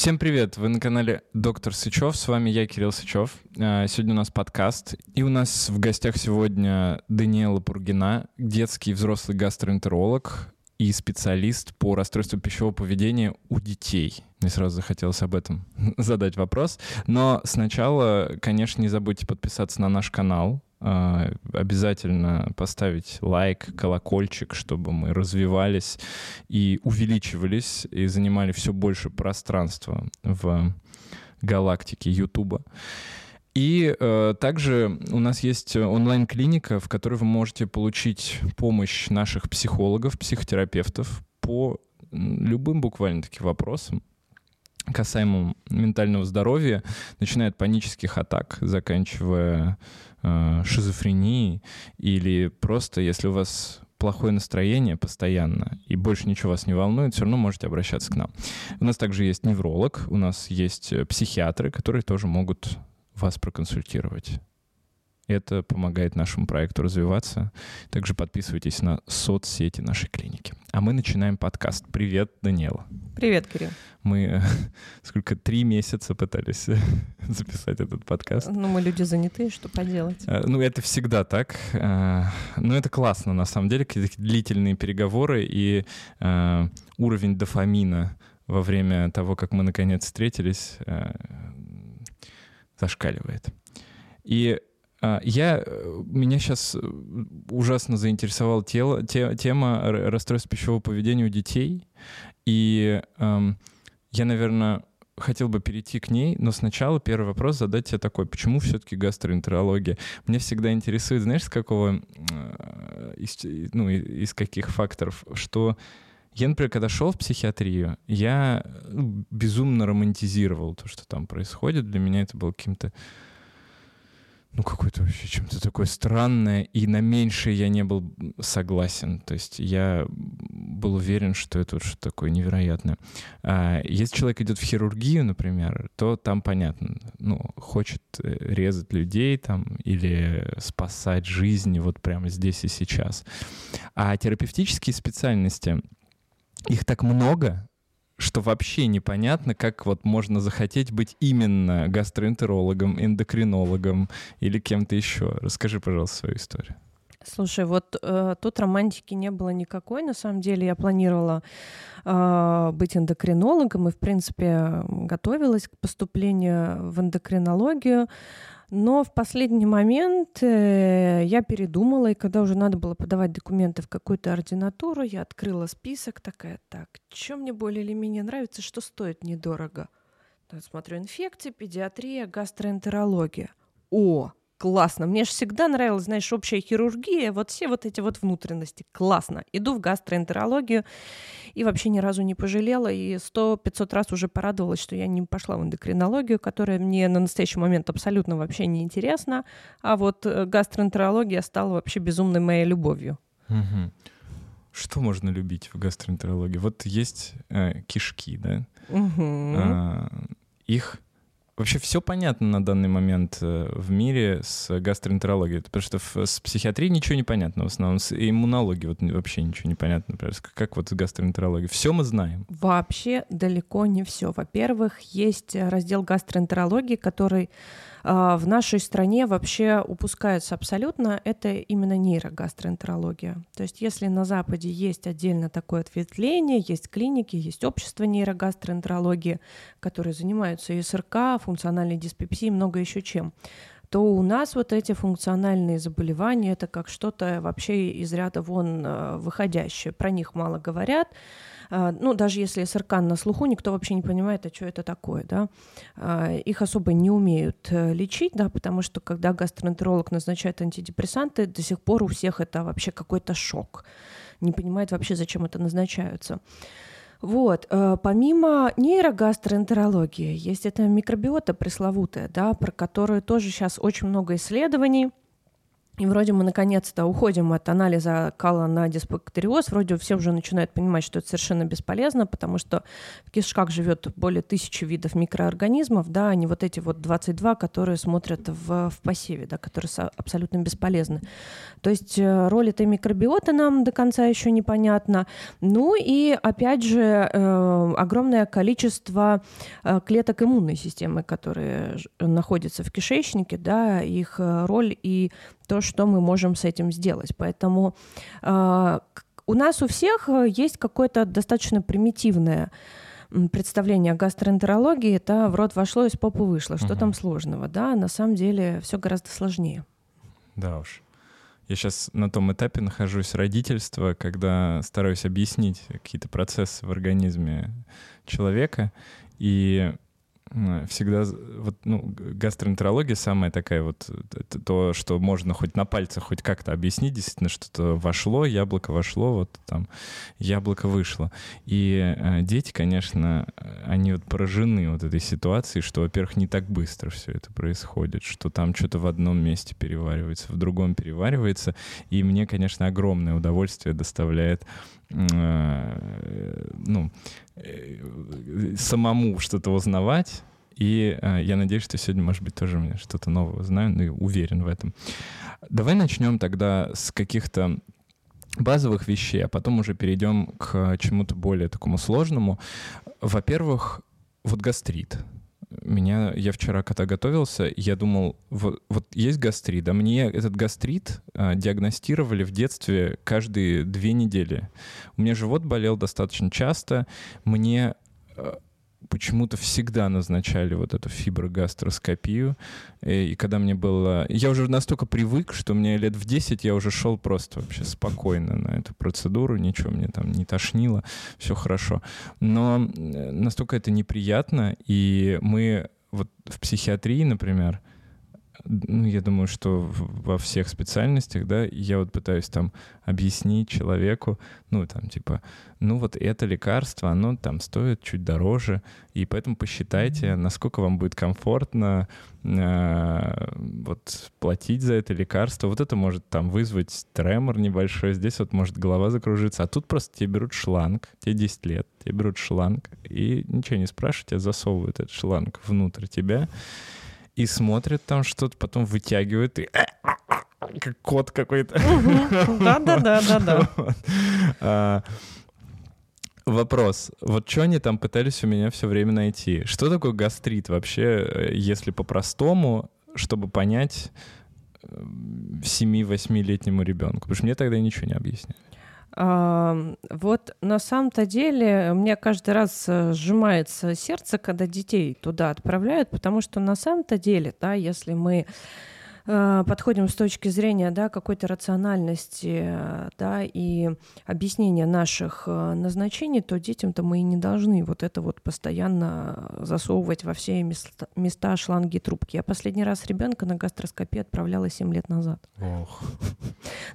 Всем привет! Вы на канале Доктор Сычев. С вами я, Кирилл Сычев. А, сегодня у нас подкаст. И у нас в гостях сегодня Даниэла Пургина, детский и взрослый гастроэнтеролог и специалист по расстройству пищевого поведения у детей. Мне сразу захотелось об этом задать вопрос. Но сначала, конечно, не забудьте подписаться на наш канал. А, обязательно поставить лайк, колокольчик, чтобы мы развивались и увеличивались и занимали все больше пространства в галактике Ютуба. И э, также у нас есть онлайн-клиника, в которой вы можете получить помощь наших психологов, психотерапевтов по любым буквально таким вопросам касаемым ментального здоровья, начиная от панических атак, заканчивая э, шизофренией, или просто если у вас плохое настроение постоянно и больше ничего вас не волнует, все равно можете обращаться к нам. У нас также есть невролог, у нас есть психиатры, которые тоже могут вас проконсультировать. Это помогает нашему проекту развиваться. Также подписывайтесь на соцсети нашей клиники. А мы начинаем подкаст. Привет, Даниэла. Привет, Кирилл. Мы сколько, три месяца пытались записать этот подкаст. Ну, мы люди занятые, что поделать. А, ну, это всегда так. А, ну, это классно, на самом деле, какие-то длительные переговоры и а, уровень дофамина во время того, как мы наконец встретились, зашкаливает. И я, э, меня сейчас э, ужасно заинтересовала тело, те, тема расстройств пищевого поведения у детей. И эм, я, наверное, хотел бы перейти к ней, но сначала первый вопрос задать тебе такой. Почему все-таки гастроэнтерология? Мне всегда интересует, знаешь, с какого, э, из, ну, из каких факторов, что я, например, когда шел в психиатрию, я ну, безумно романтизировал то, что там происходит. Для меня это было каким-то ну, какое-то вообще чем-то такое странное, и на меньшее я не был согласен. То есть я был уверен, что это вот что-то такое невероятное. А если человек идет в хирургию, например, то там понятно, ну, хочет э, резать людей там или спасать жизни вот прямо здесь и сейчас. А терапевтические специальности, их так много, что вообще непонятно, как вот можно захотеть быть именно гастроэнтерологом, эндокринологом или кем-то еще. Расскажи, пожалуйста, свою историю. Слушай, вот э, тут романтики не было никакой. На самом деле я планировала э, быть эндокринологом и, в принципе, готовилась к поступлению в эндокринологию. Но в последний момент э, я передумала, и когда уже надо было подавать документы в какую-то ординатуру, я открыла список, такая, так, что мне более или менее нравится, что стоит недорого. смотрю, инфекции, педиатрия, гастроэнтерология. О, классно. Мне же всегда нравилась, знаешь, общая хирургия, вот все вот эти вот внутренности. Классно. Иду в гастроэнтерологию и вообще ни разу не пожалела, и сто-пятьсот раз уже порадовалась, что я не пошла в эндокринологию, которая мне на настоящий момент абсолютно вообще не интересна, а вот э, гастроэнтерология стала вообще безумной моей любовью. Угу. Что можно любить в гастроэнтерологии? Вот есть э, кишки, да? Угу. А, их Вообще все понятно на данный момент э, в мире с гастроэнтерологией, потому что с психиатрией ничего не понятно в основном, с иммунологией вот вообще ничего не понятно, например, как вот с гастроэнтерологией. Все мы знаем. Вообще далеко не все. Во-первых, есть раздел гастроэнтерологии, который а, в нашей стране вообще упускается абсолютно, это именно нейрогастроэнтерология. То есть если на Западе есть отдельно такое ответвление, есть клиники, есть общество нейрогастроэнтерологии, которые занимаются ИСРК, функциональной диспепсией, много еще чем, то у нас вот эти функциональные заболевания это как что-то вообще из ряда вон а, выходящее. Про них мало говорят. А, ну, даже если СРК на слуху, никто вообще не понимает, а что это такое, да. А, их особо не умеют э, лечить, да, потому что когда гастроэнтеролог назначает антидепрессанты, до сих пор у всех это вообще какой-то шок. Не понимает вообще, зачем это назначаются. Вот, э, помимо нейрогастроэнтерологии, есть эта микробиота пресловутая, да, про которую тоже сейчас очень много исследований, И вроде мы наконец-то уходим от анализа кала на дисбактериоз. Вроде все уже начинают понимать, что это совершенно бесполезно, потому что в кишках живет более тысячи видов микроорганизмов, да, а не вот эти вот 22, которые смотрят в, в посеве, да, которые абсолютно бесполезны. То есть э, роль этой микробиоты нам до конца еще непонятна. Ну и опять же э, огромное количество э, клеток иммунной системы, которые находятся в кишечнике, да, их э, роль и то, что мы можем с этим сделать. Поэтому э, у нас у всех э, есть какое-то достаточно примитивное представление о гастроэнтерологии. Это в рот вошло, из попы вышло. Что угу. там сложного? Да, на самом деле все гораздо сложнее. Да уж. Я сейчас на том этапе нахожусь родительства, когда стараюсь объяснить какие-то процессы в организме человека. И всегда вот ну гастроэнтерология самая такая вот то что можно хоть на пальцах хоть как-то объяснить действительно что-то вошло яблоко вошло вот там яблоко вышло. И э, дети конечно они вот поражены вот этой ситуацией что во-первых не так быстро все это происходит что там что-то в одном месте переваривается в другом переваривается. И мне конечно огромное удовольствие доставляет э, ну Э, самому что-то узнавать. И э, я надеюсь, что сегодня, может быть, тоже мне что-то новое узнаю, ну и уверен в этом. Давай начнем тогда с каких-то базовых вещей, а потом уже перейдем к чему-то более такому сложному. Во-первых, вот гастрит меня, я вчера, когда готовился, я думал, вот, вот есть гастрит, а мне этот гастрит а, диагностировали в детстве каждые две недели. У меня живот болел достаточно часто, мне а, почему-то всегда назначали вот эту фиброгастроскопию. И, и когда мне было... Я уже настолько привык, что мне лет в 10 я уже шел просто вообще спокойно на эту процедуру, ничего мне там не тошнило, все хорошо. Но настолько это неприятно, и мы вот в психиатрии, например, ну, я думаю, что во всех специальностях, да, я вот пытаюсь там объяснить человеку, ну, там, типа, ну, вот это лекарство, оно там стоит чуть дороже, и поэтому посчитайте, насколько вам будет комфортно э, вот платить за это лекарство. Вот это может там вызвать тремор небольшой, здесь вот может голова закружиться, а тут просто тебе берут шланг, тебе 10 лет, тебе берут шланг, и ничего не спрашивают, тебя засовывают этот шланг внутрь тебя, и смотрит там что-то, потом вытягивает и как кот какой-то. Да-да-да-да-да. А, вопрос. Вот что они там пытались у меня все время найти? Что такое гастрит вообще, э, если по-простому, чтобы понять 7-8-летнему ребенку? Потому что мне тогда ничего не объясняли. Вот на самом-то деле мне каждый раз э, сжимается сердце, когда детей туда отправляют, потому что на самом-то деле, да, если мы Э, подходим с точки зрения да, какой-то рациональности да, и объяснения наших э, назначений, то детям-то мы и не должны вот это вот постоянно засовывать во все места, места шланги и трубки. Я последний раз ребенка на гастроскопию отправляла 7 лет назад. Ох.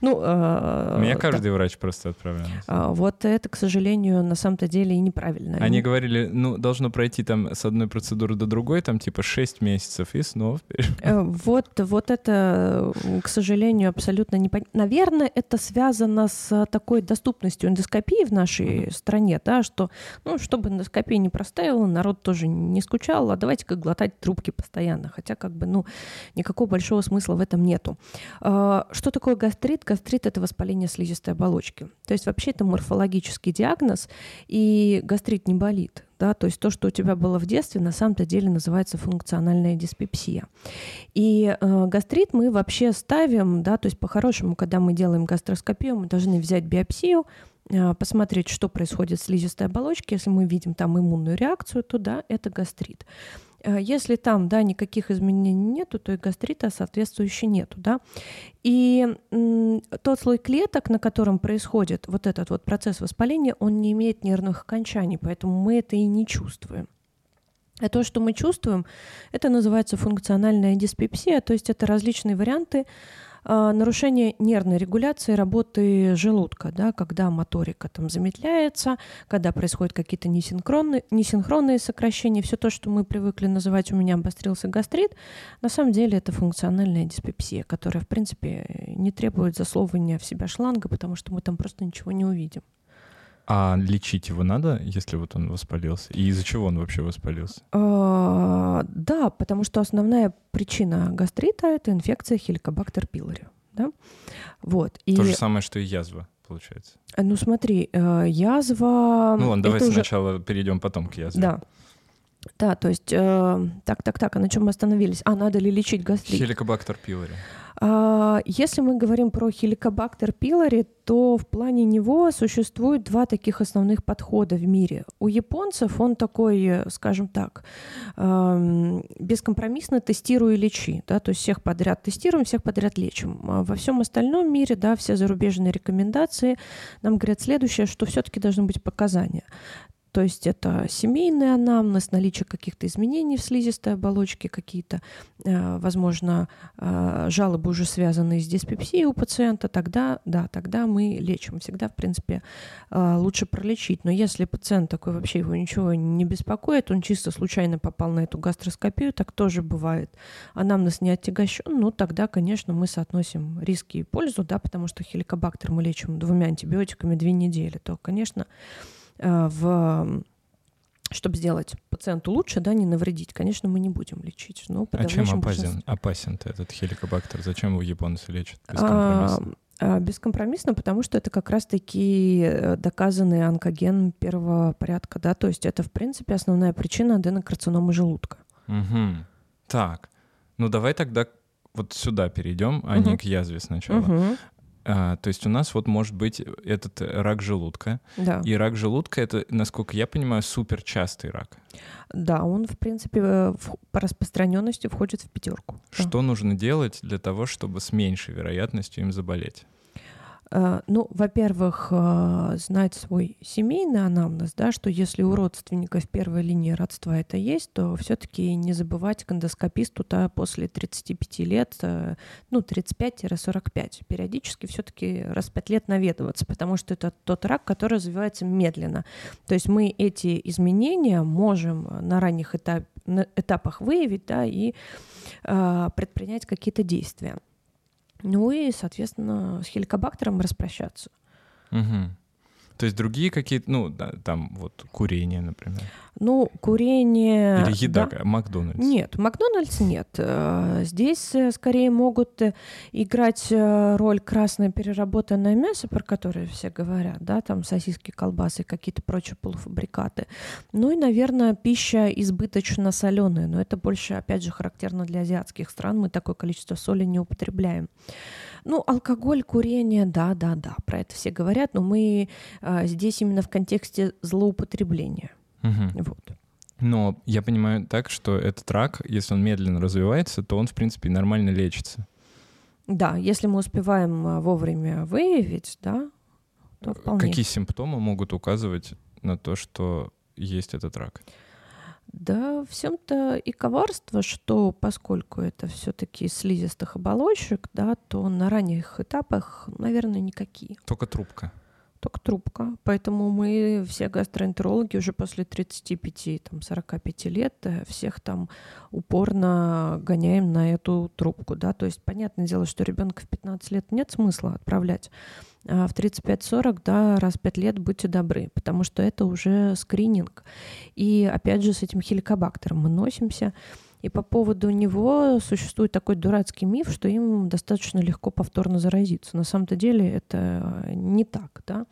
Ну, э, Меня каждый да. врач просто отправлял. А, вот это, к сожалению, на самом-то деле и неправильно. Они говорили, ну, должно пройти там с одной процедуры до другой, там типа 6 месяцев, и снова. Вот, вот это, к сожалению, абсолютно не понятно. Наверное, это связано с такой доступностью эндоскопии в нашей стране, да, что, ну, чтобы эндоскопия не простаивала, народ тоже не скучал, а давайте-ка глотать трубки постоянно. Хотя, как бы, ну, никакого большого смысла в этом нету. А, что такое гастрит? Гастрит — это воспаление слизистой оболочки. То есть вообще это морфологический диагноз, и гастрит не болит да, то есть то, что у тебя было в детстве, на самом-то деле называется функциональная диспепсия. И э, гастрит мы вообще ставим, да, то есть по-хорошему, когда мы делаем гастроскопию, мы должны взять биопсию, э, посмотреть, что происходит с слизистой оболочки. Если мы видим там иммунную реакцию, то да, это гастрит. Э, если там, да, никаких изменений нету, то и гастрита соответствующего нету, да. И тот слой клеток, на котором происходит вот этот вот процесс воспаления, он не имеет нервных окончаний, поэтому мы это и не чувствуем. А то, что мы чувствуем, это называется функциональная диспепсия, то есть это различные варианты нарушение нервной регуляции работы желудка, да, когда моторика там замедляется, когда происходят какие-то несинхронные, несинхронные сокращения, все то, что мы привыкли называть «у меня обострился гастрит», на самом деле это функциональная диспепсия, которая, в принципе, не требует засовывания в себя шланга, потому что мы там просто ничего не увидим. А лечить его надо, если вот он воспалился? И из-за чего он вообще воспалился? А, да, потому что основная причина гастрита — это инфекция хеликобактер пилори. Да? Вот. И... То же самое, что и язва, получается. Ну смотри, э, язва... Ну ладно, давайте уже... сначала перейдем потом к язве. Да. Да, то есть, э, так, так, так, а на чем мы остановились? А, надо ли лечить гастрит? Хеликобактер пилори. А, если мы говорим про хеликобактер пилори, то в плане него существует два таких основных подхода в мире. У японцев он такой, скажем так, бескомпромиссно тестируй и лечи. Да, то есть всех подряд тестируем, всех подряд лечим. А во всем остальном мире, да, все зарубежные рекомендации нам говорят следующее, что все-таки должны быть показания. То есть это семейный анамнез, наличие каких-то изменений в слизистой оболочке, какие-то, э, возможно, э, жалобы уже связанные с диспепсией у пациента, тогда, да, тогда мы лечим. Всегда, в принципе, э, лучше пролечить. Но если пациент такой вообще его ничего не беспокоит, он чисто случайно попал на эту гастроскопию, так тоже бывает. Анамнез не отягощен, ну тогда, конечно, мы соотносим риски и пользу, да, потому что хеликобактер мы лечим двумя антибиотиками две недели, то, конечно, в чтобы сделать пациенту лучше, да, не навредить, конечно, мы не будем лечить. Но а чем опасен, опасен этот хеликобактер? Зачем его японцы лечат бескомпромиссно? А, бескомпромиссно, потому что это как раз-таки э, доказанный онкоген первого порядка, да, то есть это, в принципе, основная причина аденокарциномы желудка. Угу. Так, ну давай тогда вот сюда перейдем, а угу. не к язве сначала. Угу. А, то есть у нас вот может быть этот рак желудка. Да. И рак желудка это, насколько я понимаю, супер частый рак. Да, он, в принципе, э, в, по распространенности входит в пятерку. Что да. нужно делать для того, чтобы с меньшей вероятностью им заболеть? Э, ну, во-первых, э, знать свой семейный анамнез, да, что если у родственников первой линии родства это есть, то все-таки не забывать к эндоскописту-то после 35 лет, э, ну, 35-45, периодически все-таки раз в 5 лет наведываться, потому что это тот рак, который развивается медленно. То есть мы эти изменения можем на ранних этап, на этапах выявить, да, и э, предпринять какие-то действия. Ну и, соответственно, с хеликобактером распрощаться. Угу. То есть другие какие-то, ну, да, там вот курение, например. Ну, курение... Или еда, да? Макдональдс? Нет, Макдональдс нет. Э, здесь э, скорее могут э, играть роль красное переработанное мясо, про которое все говорят, да, там сосиски, колбасы, какие-то прочие полуфабрикаты. Ну и, наверное, пища избыточно соленая, но это больше, опять же, характерно для азиатских стран, мы такое количество соли не употребляем. Ну, алкоголь, курение, да, да, да, про это все говорят, но мы а, здесь именно в контексте злоупотребления. Угу. Вот. Но я понимаю так, что этот рак, если он медленно развивается, то он, в принципе, нормально лечится. Да, если мы успеваем а, вовремя выявить, да, то вполне. Какие симптомы могут указывать на то, что есть этот рак? Да, всем-то и коварство, что поскольку это все-таки слизистых оболочек, да, то на ранних этапах, наверное, никакие. Только трубка. Только трубка. Поэтому мы все гастроэнтерологи уже после 35-45 лет э, всех там упорно гоняем на эту трубку. Да? То есть понятное дело, что ребенка в 15 лет нет смысла отправлять а в 35-40, да, раз в 5 лет будьте добры, потому что это уже скрининг. И опять же с этим хеликобактером мы носимся. И по поводу него существует такой дурацкий миф, что им достаточно легко повторно заразиться. На самом-то деле это не так, да.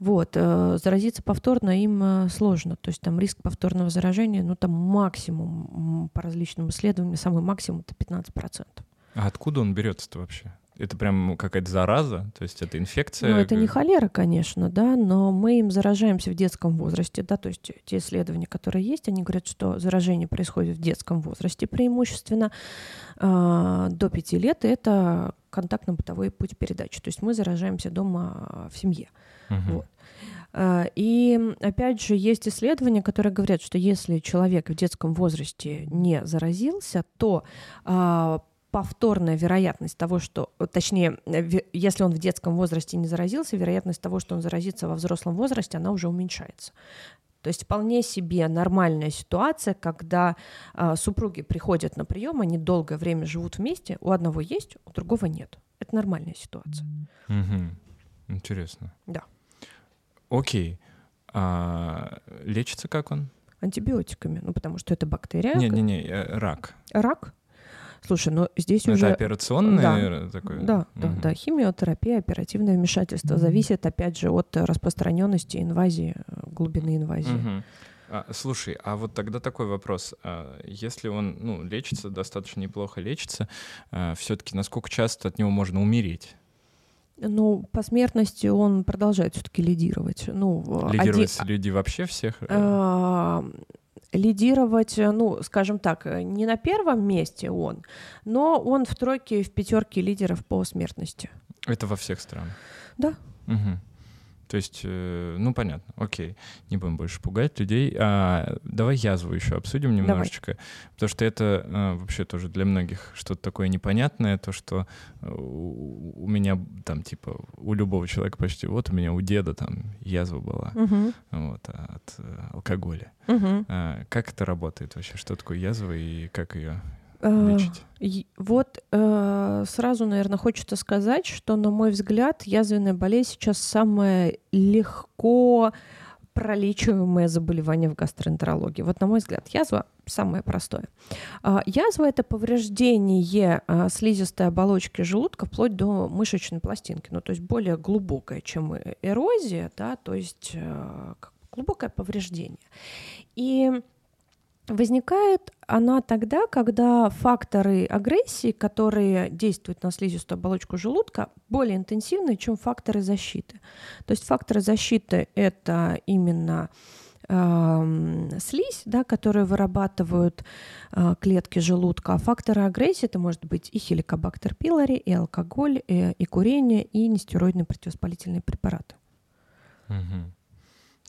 Вот, э, заразиться повторно им э, сложно, то есть там риск повторного заражения, ну там максимум по различным исследованиям, самый максимум это 15%. А откуда он берется-то вообще? Это прям какая-то зараза, то есть это инфекция? Ну, это не холера, конечно, да, но мы им заражаемся в детском возрасте, да, то есть те исследования, которые есть, они говорят, что заражение происходит в детском возрасте преимущественно э, до 5 лет, и это контактно-бытовой путь передачи, то есть мы заражаемся дома в семье. Угу. Вот. А, и опять же есть исследования, которые говорят, что если человек в детском возрасте не заразился, то а, повторная вероятность того, что, точнее, если он в детском возрасте не заразился, вероятность того, что он заразится во взрослом возрасте, она уже уменьшается. То есть вполне себе нормальная ситуация, когда э, супруги приходят на прием, они долгое время живут вместе, у одного есть, у другого нет. Это нормальная ситуация. Угу. Интересно. Да. Окей. А лечится как он? Антибиотиками, ну потому что это бактерия. Не-не-не, э, рак. Рак? Слушай, ну здесь это уже... Это операционный да, такой? Да, да, угу. да, химиотерапия, оперативное вмешательство. Зависит, опять же, от распространенности инвазии, глубины инвазии. Угу. А, слушай, а вот тогда такой вопрос. А, если он ну, лечится, достаточно неплохо лечится, а, все-таки насколько часто от него можно умереть? Ну, по смертности он продолжает все-таки лидировать. Ну, лидировать один... люди вообще всех? А, лидировать, э, ну, скажем так, э, не на первом месте он, но он в тройке, в пятерке лидеров по смертности. Это во всех странах? Да. Угу. То есть, э, ну, понятно, окей, не будем больше пугать людей. А, давай язву еще обсудим немножечко, давай. потому что это а, вообще тоже для многих что-то такое непонятное, то, что у, у меня там, типа, у любого человека почти, вот у меня у деда там язва была угу. вот, от алкоголя. Угу. А, как это работает вообще? Что такое язва и как ее лечить? Вот э, сразу, наверное, хочется сказать, что, на мой взгляд, язвенная болезнь сейчас самое легко пролечиваемое заболевание в гастроэнтерологии. Вот, на мой взгляд, язва самое простое. А, язва — это повреждение а, слизистой оболочки желудка вплоть до мышечной пластинки, ну, то есть более глубокое, чем эрозия, да, то есть э, глубокое повреждение. И Возникает она тогда, когда факторы агрессии, которые действуют на слизистую оболочку желудка, более интенсивны, чем факторы защиты. То есть факторы защиты — это именно э, слизь, да, которую вырабатывают э, клетки желудка, а факторы агрессии это может быть и хеликобактер пилори, и алкоголь, и, и курение, и нестероидные противовоспалительные препараты. Угу.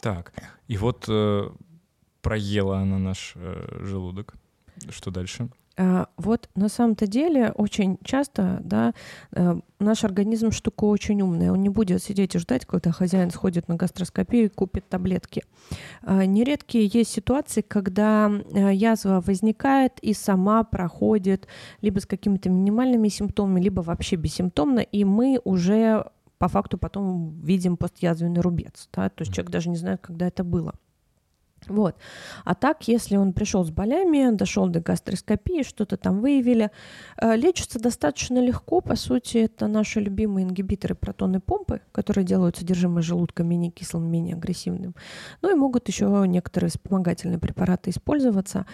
Так, и вот э, проела она наш э, желудок. Что дальше? А, вот на самом-то деле очень часто да, э, наш организм штука очень умная. Он не будет сидеть и ждать, когда хозяин сходит на гастроскопию и купит таблетки. А, нередкие есть ситуации, когда э, язва возникает и сама проходит либо с какими-то минимальными симптомами, либо вообще бессимптомно, и мы уже по факту потом видим постязвенный рубец. Да? То есть человек даже не знает, когда это было. Вот. А так, если он пришел с болями, дошел до гастроскопии, что-то там выявили, э, лечится достаточно легко. По сути, это наши любимые ингибиторы протонной помпы, которые делают содержимое желудка менее кислым, менее агрессивным. Ну и могут еще некоторые вспомогательные препараты использоваться.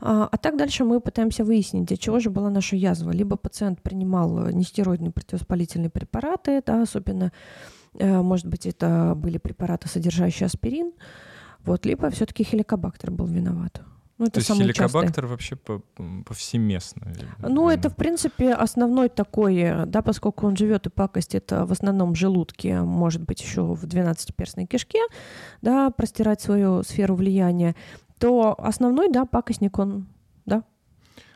А, а так дальше мы пытаемся выяснить, для чего же была наша язва. Либо пациент принимал нестероидные противовоспалительные препараты, да, особенно, э, может быть, это были препараты, содержащие аспирин, вот, либо все-таки хеликобактер был виноват. Ну, это То есть хеликобактер частый. вообще повсеместно? Ну, это, в принципе, основной такой, да, поскольку он живет и пакость это в основном желудке, может быть, еще в 12-перстной кишке, да, простирать свою сферу влияния, то основной, да, пакостник он, да.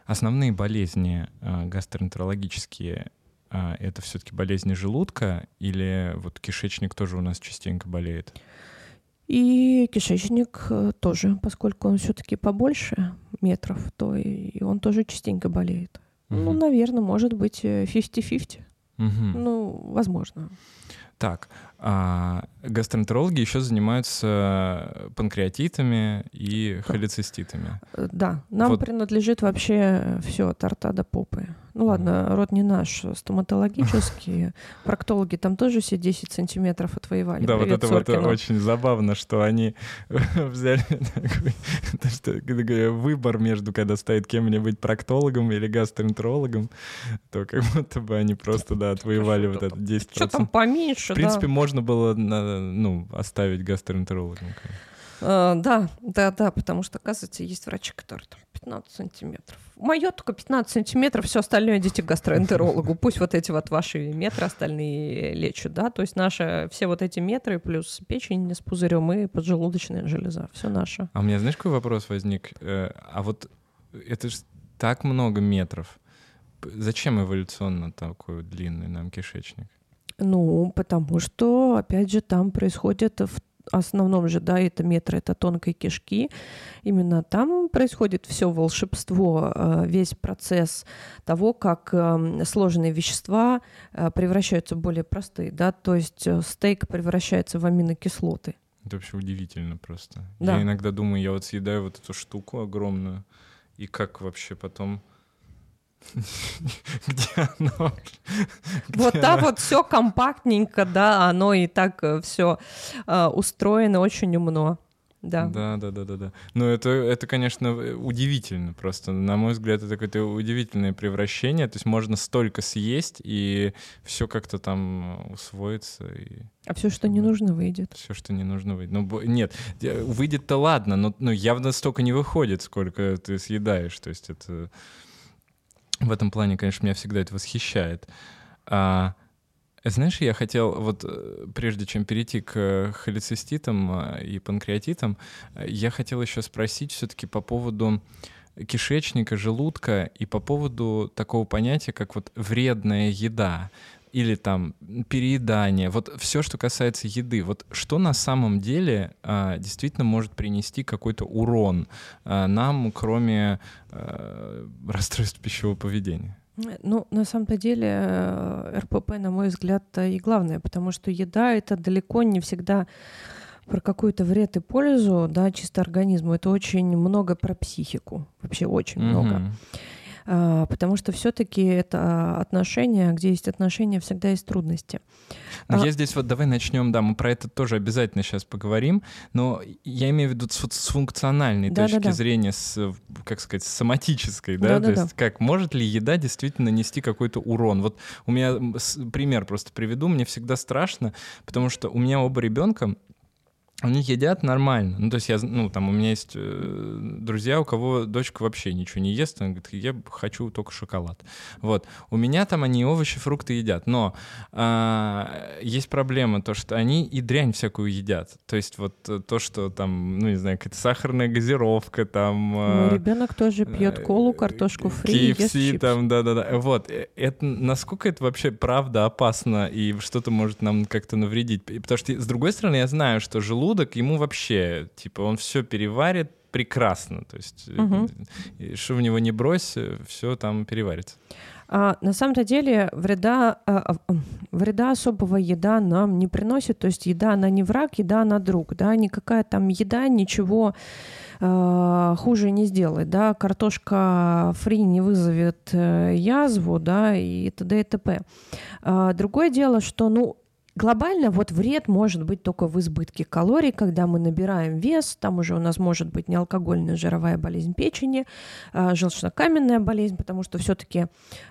Основные болезни э, гастроэнтерологические э, это все-таки болезни желудка или вот кишечник тоже у нас частенько болеет? И кишечник э, тоже, поскольку он все-таки побольше метров, то и он тоже частенько болеет. Угу. Ну, наверное, может быть 50-50. Угу. Ну, возможно. Так, а гастроэнтерологи еще занимаются панкреатитами и холециститами. Э, да, нам вот. принадлежит вообще все от рта до попы. Ну ладно, рот не наш, стоматологический. Проктологи там тоже все 10 сантиметров отвоевали. Да, Привет, вот это Соркину. вот очень забавно, что они взяли выбор между, когда стоит кем-нибудь проктологом или гастроэнтерологом, то как будто бы они просто, да, отвоевали вот это 10%. Что там поменьше, В принципе, можно было, ну, оставить гастроэнтерологом. Uh, да, да, да, потому что, оказывается, есть врачи, которые там 15 сантиметров. Мое только 15 сантиметров, все остальное идите к гастроэнтерологу. Пусть вот эти вот ваши метры остальные лечат, да, то есть наши все вот эти метры плюс печень с пузырем и поджелудочная железа, все наше. А у меня, знаешь, какой вопрос возник? Э, а вот это же так много метров. зачем эволюционно такой длинный нам кишечник? Ну, потому что, опять же, там происходит в основном же, да, это метры, это тонкой кишки. Именно там происходит все волшебство, э, весь процесс того, как эм, сложные вещества э, превращаются в более простые, да, то есть э, стейк превращается в аминокислоты. Это вообще удивительно просто. Да. Я иногда думаю, я вот съедаю вот эту штуку огромную, и как вообще потом где оно? Вот там вот все компактненько, да, оно и так все устроено очень умно. Да. Да, да, да, да, да. Ну, это, это, конечно, удивительно просто. На мой взгляд, это какое-то удивительное превращение. То есть можно столько съесть, и все как-то там усвоится. И... А все, что не нужно, выйдет. Все, что не нужно, выйдет. Ну, нет, выйдет-то ладно, но ну, явно столько не выходит, сколько ты съедаешь. То есть это в этом плане, конечно, меня всегда это восхищает. А, знаешь, я хотел, вот э, прежде чем перейти к холециститам а, и панкреатитам, я хотел еще спросить все-таки по поводу кишечника, желудка и по поводу такого понятия, как вот вредная еда или там переедание, вот все, что касается еды, вот что на самом деле а, действительно может принести какой-то урон а, нам, кроме а, расстройств пищевого поведения? Ну, на самом-то деле э, РПП, на мой взгляд, и главное, потому что еда — это далеко не всегда про какой-то вред и пользу, да, чисто организму. Это очень много про психику, вообще очень mm-hmm. много. А, потому что все-таки это отношения, где есть отношения, всегда есть трудности. Но а... я здесь вот давай начнем, да, мы про это тоже обязательно сейчас поговорим, но я имею в виду с, с функциональной да, точки да, да. зрения, с, как сказать, с соматической, да, да то да, есть да. как может ли еда действительно нести какой-то урон? Вот у меня пример просто приведу, мне всегда страшно, потому что у меня оба ребенка они едят нормально. Ну, то есть я, ну, там у меня есть э, друзья, у кого дочка вообще ничего не ест, она говорит, я хочу только шоколад. Вот. У меня там они овощи, фрукты едят, но э, есть проблема, то, что они и дрянь всякую едят. То есть вот то, что там, ну, не знаю, какая-то сахарная газировка, там... Э, ну, ребенок тоже пьет колу, картошку фри, KFC, ест чипсы. там, да-да-да. Вот. Э, это, насколько это вообще правда опасно и что-то может нам как-то навредить? Потому что, с другой стороны, я знаю, что желудок желудок ему вообще, типа, он все переварит прекрасно. То есть, угу. что в него не брось, все там переварится. А, на самом-то деле вреда, а, а, вреда особого еда нам не приносит. То есть еда, она не враг, еда, она друг. Да? Никакая там еда ничего э, хуже не сделает. Да? Картошка фри не вызовет э, язву да? и т.д. и т.п. А, другое дело, что ну, Глобально вот вред может быть только в избытке калорий, когда мы набираем вес, там уже у нас может быть неалкогольная жировая болезнь печени, э, желчнокаменная болезнь, потому что все-таки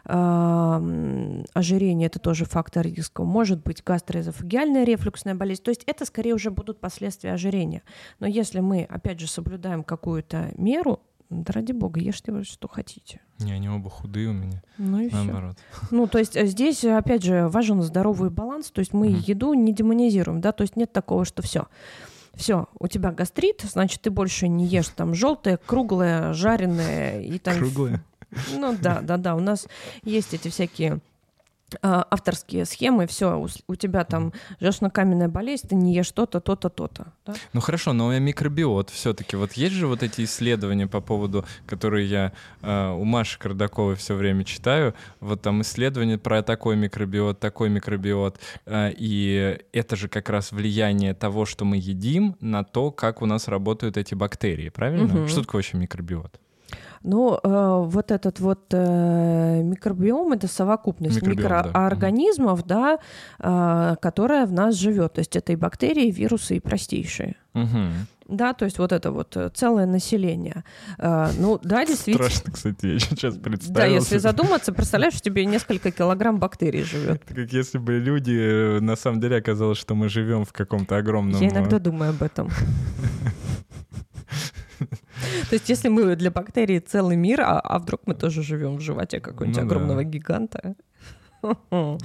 э, ожирение это тоже фактор риска, может быть гастроэзофагиальная рефлюксная болезнь, то есть это скорее уже будут последствия ожирения. Но если мы, опять же, соблюдаем какую-то меру, да ради бога, ешьте что хотите. Не, они оба худые у меня. Ну и Наоборот. Все. Ну, то есть э, здесь, опять же, важен здоровый баланс. То есть мы mm. еду не демонизируем, да, то есть нет такого, что все. Все, у тебя гастрит, значит, ты больше не ешь там желтое, круглое, жареное и там. Круглое. Ну да, да, да. У нас есть эти всякие авторские схемы, все, у, у тебя там желчно-каменная болезнь, ты не ешь то-то, то-то, то-то. Да? Ну хорошо, но микробиот все-таки, вот есть же вот эти исследования по поводу, которые я э, у Маши Кардаковой все время читаю, вот там исследования про такой микробиот, такой микробиот, э, и это же как раз влияние того, что мы едим, на то, как у нас работают эти бактерии, правильно? Угу. Что такое вообще микробиот? Ну, э, вот этот вот э, микробиом это совокупность микробиом, микроорганизмов, да, да э, которая в нас живет. То есть это и бактерии, и вирусы, и простейшие. Угу. Да, то есть вот это вот э, целое население. Э, ну, да, действительно. Страшно, кстати, я сейчас представил. Да, если задуматься, представляешь, тебе несколько килограмм бактерий живет. Это как если бы люди, э, на самом деле, оказалось, что мы живем в каком-то огромном... Я иногда думаю об этом. То есть если мы для бактерий целый мир, а, а вдруг мы тоже живем в животе какого-нибудь ну, огромного да. гиганта?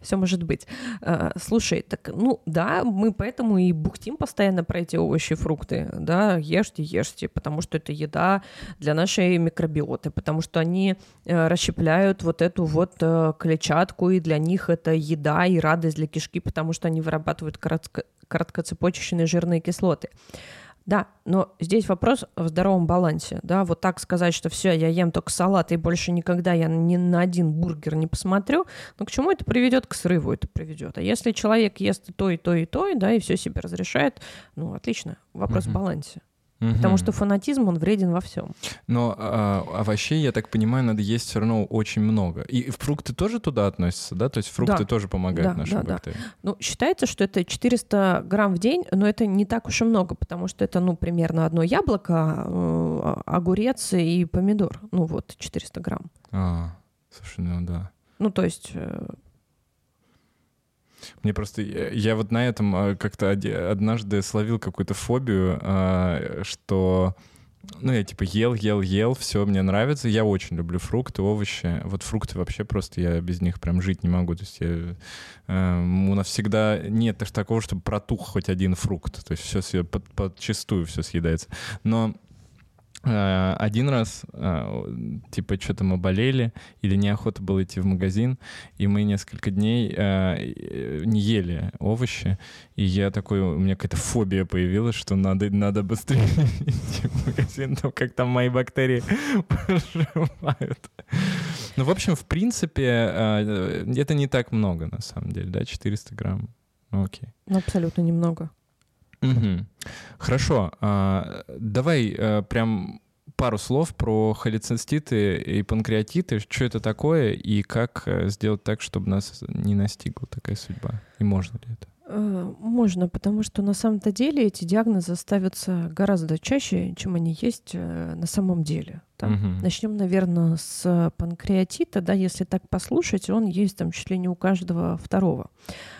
Все может быть. А, слушай, так, ну да, мы поэтому и бухтим постоянно про эти овощи и фрукты. Да, ешьте, ешьте, потому что это еда для нашей микробиоты, потому что они э, расщепляют вот эту вот э, клетчатку, и для них это еда и радость для кишки, потому что они вырабатывают коротко короткоцепочечные жирные кислоты. Да, но здесь вопрос в здоровом балансе, да, вот так сказать, что все, я ем только салат и больше никогда я ни на один бургер не посмотрю, но к чему это приведет? К срыву это приведет. А если человек ест и то, и то, и то, да, и все себе разрешает, ну, отлично, вопрос mm-hmm. в балансе. Угу. Потому что фанатизм, он вреден во всем. Но а, овощей, я так понимаю, надо есть все равно очень много. И фрукты тоже туда относятся, да? То есть фрукты да. тоже помогают да, нашим да, бактериям? Да. Ну, считается, что это 400 грамм в день, но это не так уж и много, потому что это, ну, примерно одно яблоко, э, огурец и помидор. Ну, вот, 400 грамм. А, слушай, ну да. Ну, то есть э, мне просто... Я вот на этом а, как-то однажды словил какую-то фобию, а, что... Ну, я типа ел, ел, ел, все мне нравится. Я очень люблю фрукты, овощи. Вот фрукты вообще просто я без них прям жить не могу. То есть я, э, у нас всегда нет такого, чтобы протух хоть один фрукт. То есть все под, подчистую все съедается. Но Э, один раз, э, типа, что-то мы болели, или неохота было идти в магазин, и мы несколько дней э, не ели овощи, и я такой, у меня какая-то фобия появилась, что надо, надо быстрее идти в магазин, там как там мои бактерии поживают. Ну, в общем, в принципе, это не так много, на самом деле, да, 400 грамм. Ну, окей. Ну, абсолютно немного. Угу. Хорошо. А, давай а, прям пару слов про холециститы и панкреатиты. Что это такое и как э, сделать так, чтобы нас не настигла такая судьба? И можно ли это? Э, можно, потому что на самом-то деле эти диагнозы ставятся гораздо чаще, чем они есть на самом деле. Там, угу. Начнем, наверное, с панкреатита, да, если так послушать, он есть там чуть ли не у каждого второго.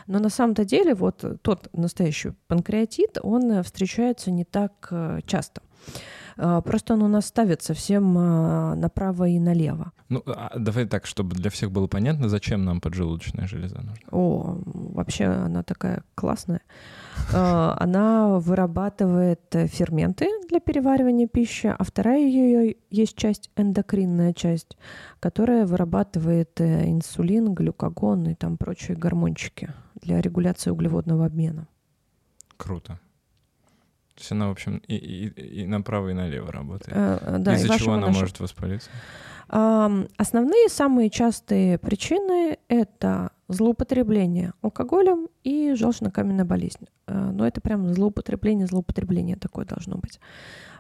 Но на самом-то деле вот тот настоящий панкреатит, он встречается не так часто. А, просто он у нас ставится всем а, направо и налево. Ну, а давай так, чтобы для всех было понятно, зачем нам поджелудочная железа нужна. О, вообще она такая классная. Она вырабатывает ферменты для переваривания пищи, а вторая ее есть часть, эндокринная часть, которая вырабатывает э, инсулин, глюкогон и там прочие гормончики для регуляции углеводного обмена. Круто. То есть она, в общем, и, и, и направо, и налево работает. Э, да, Из-за чего она может воспалиться? Основные, самые частые причины — это злоупотребление алкоголем и желчно-каменная болезнь. Э, но это прям злоупотребление, злоупотребление такое должно быть.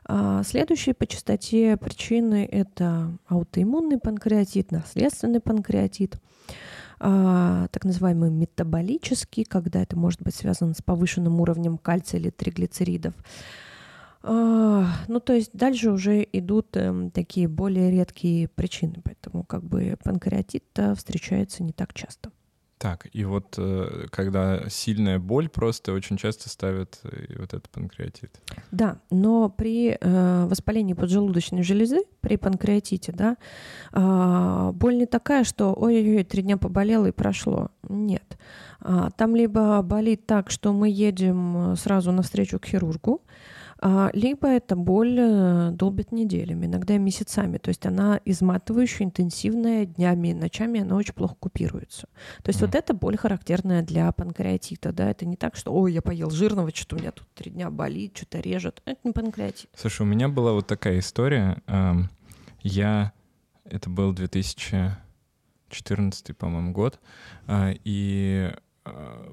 А следующие по частоте причины — это аутоиммунный панкреатит, наследственный панкреатит — а, так называемый метаболический, когда это может быть связано с повышенным уровнем кальция или триглицеридов. А, ну, то есть дальше уже идут э, такие более редкие причины, поэтому как бы панкреатит встречается не так часто. Так, и вот э, когда сильная боль, просто очень часто ставят э, вот этот панкреатит. Да, но при э, воспалении поджелудочной железы, при панкреатите, да, э, боль не такая, что ой-ой-ой, три дня поболело и прошло. Нет. А, там либо болит так, что мы едем э, сразу навстречу к хирургу, либо эта боль э, долбит неделями, иногда месяцами. То есть она изматывающая, интенсивная, днями и ночами она очень плохо купируется. То есть mm. вот эта боль характерная для панкреатита. Да? Это не так, что «Ой, я поел жирного, что-то у меня тут три дня болит, что-то режет». Это не панкреатит. Слушай, у меня была вот такая история. Я... Это был 2014, по-моему, год. А, и а,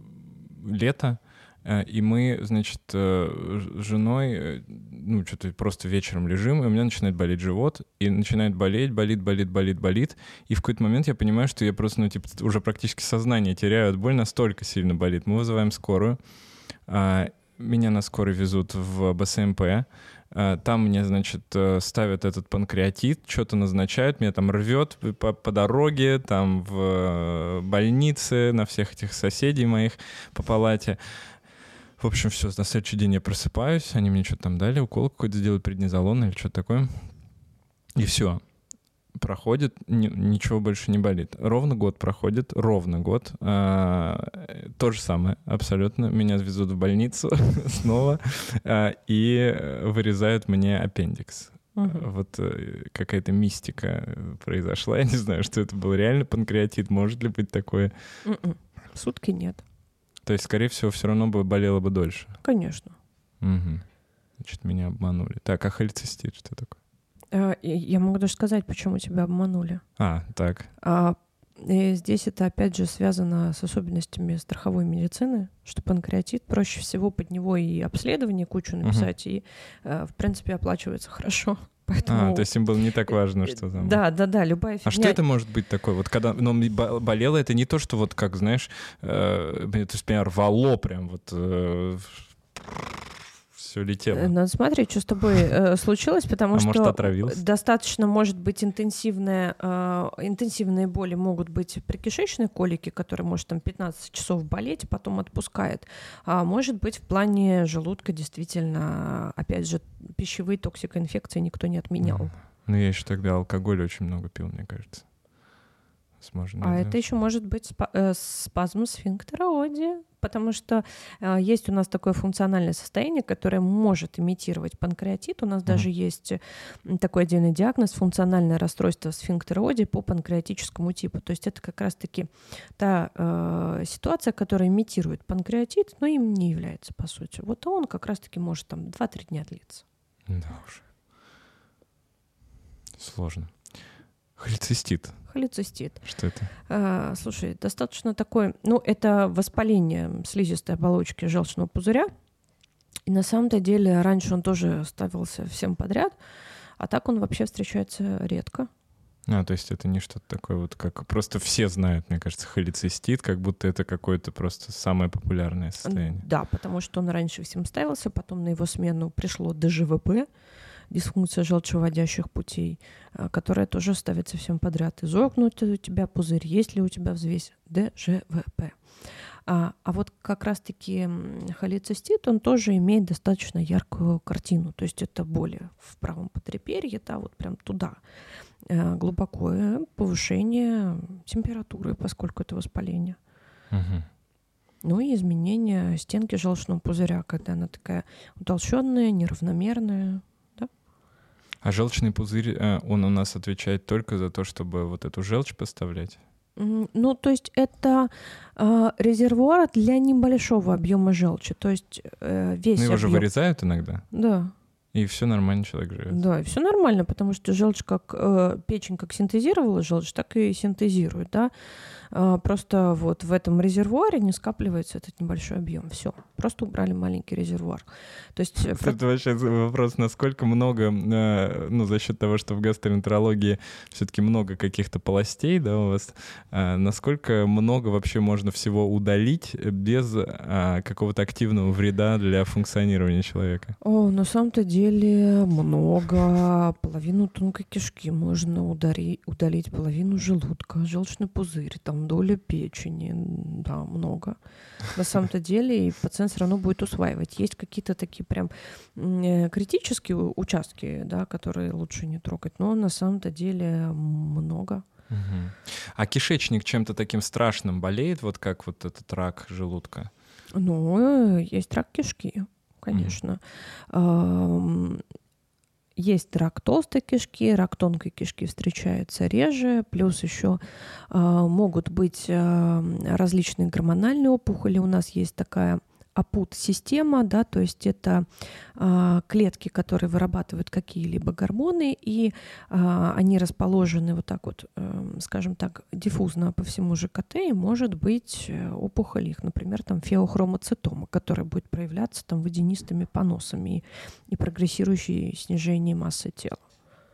лето — Э, и мы, значит, э, с женой, э, ну, что-то просто вечером лежим, и у меня начинает болеть живот, и начинает болеть, болит, болит, болит, болит. И в какой-то момент я понимаю, что я просто, ну, типа, уже практически сознание теряю от боли, настолько сильно болит. Мы вызываем скорую. А, меня на скорой везут в БСМП. А, там мне, значит, ставят этот панкреатит, что-то назначают, меня там рвет по, по дороге, там в больнице, на всех этих соседей моих по палате. В общем, все, на следующий день я просыпаюсь, они мне что-то там дали, укол какой-то сделали, преднизолон или что-то такое. И все. проходит, ни, ничего больше не болит. Ровно год проходит, ровно год. А, то же самое, абсолютно. Меня везут в больницу снова а, и вырезают мне аппендикс. Угу. Вот э, какая-то мистика произошла. Я не знаю, что это был реально панкреатит. Может ли быть такое? М-м. Сутки нет. То есть, скорее всего, все равно бы болело бы дольше. Конечно. Угу. Значит, меня обманули. Так, а холецистит что такое? А, я могу даже сказать, почему тебя обманули. А, так. А, и здесь это, опять же, связано с особенностями страховой медицины, что панкреатит проще всего под него и обследование кучу написать, угу. и, э, в принципе, оплачивается хорошо. Поэтому... А, то есть им было не так важно, что там. Да, да, да, любая фигня. А что это может быть такое? Вот когда ну, болело, это не то, что вот как, знаешь, э, то есть меня рвало прям вот э, все летело. Э, надо смотреть, что с тобой э, случилось, потому а что может, отравился? достаточно может быть интенсивная, э, интенсивные боли могут быть при кишечной колике, которая может там 15 часов болеть, потом отпускает. А может быть в плане желудка действительно, опять же, пищевые токсикоинфекции никто не отменял. Ну, я еще тогда алкоголь очень много пил, мне кажется. Возможно, а это еще может быть спа- э, спазм сфинктера оди, потому что э, есть у нас такое функциональное состояние, которое может имитировать панкреатит. У нас mm-hmm. даже есть такой отдельный диагноз функциональное расстройство сфинктера оди по панкреатическому типу. То есть это как раз-таки та э, ситуация, которая имитирует панкреатит, но им не является по сути. Вот он как раз-таки может там 2-3 дня длиться. Да уж. Сложно. Холецистит. Холецистит. Что это? А, слушай, достаточно такой, ну, это воспаление слизистой оболочки желчного пузыря. И на самом-то деле раньше он тоже ставился всем подряд, а так он вообще встречается редко. А, то есть это не что-то такое вот, как просто все знают, мне кажется, холецистит, как будто это какое-то просто самое популярное состояние. Да, потому что он раньше всем ставился, потом на его смену пришло ДЖВП, дисфункция желчевыводящих путей, а, которая тоже ставится всем подряд. Изогнут у тебя пузырь, есть ли у тебя взвесь ДЖВП. А, а вот как раз-таки холецистит, он тоже имеет достаточно яркую картину. То есть это боли в правом подреберье, да, вот прям туда. А, глубокое повышение температуры, поскольку это воспаление. Угу. Ну и изменение стенки желчного пузыря, когда она такая утолщенная, неравномерная. А желчный пузырь, э, он у нас отвечает только за то, чтобы вот эту желчь поставлять? Ну, то есть это э, резервуар для небольшого объема желчи. То есть э, весь. Ну, его объем... же вырезают иногда. Да. И все нормально, человек живет. Да, и все нормально, потому что желчь как э, печень как синтезировала желчь, так и синтезирует, да. Э, просто вот в этом резервуаре не скапливается этот небольшой объем. Все, просто убрали маленький резервуар. То есть э, это вообще вопрос, насколько много, э, ну за счет того, что в гастроэнтерологии все-таки много каких-то полостей, да, у вас, э, насколько много вообще можно всего удалить без э, какого-то активного вреда для функционирования человека? О, на самом-то деле деле много. Половину тонкой кишки можно удари, удалить, половину желудка, желчный пузырь, там доля печени, да, много. На самом-то деле и пациент все равно будет усваивать. Есть какие-то такие прям э, критические участки, да, которые лучше не трогать, но на самом-то деле много. А кишечник чем-то таким страшным болеет, вот как вот этот рак желудка? Ну, э, есть рак кишки конечно. Mm-hmm. Есть рак толстой кишки, рак тонкой кишки встречается реже, плюс еще а, могут быть а, различные гормональные опухоли. У нас есть такая АПУТ-система, да, то есть это а, клетки, которые вырабатывают какие-либо гормоны, и а, они расположены вот так вот, а, скажем так, диффузно по всему ЖКТ, и может быть э, опухоль их, например, там феохромоцитома, которая будет проявляться там водянистыми поносами и, и прогрессирующей снижение массы тела.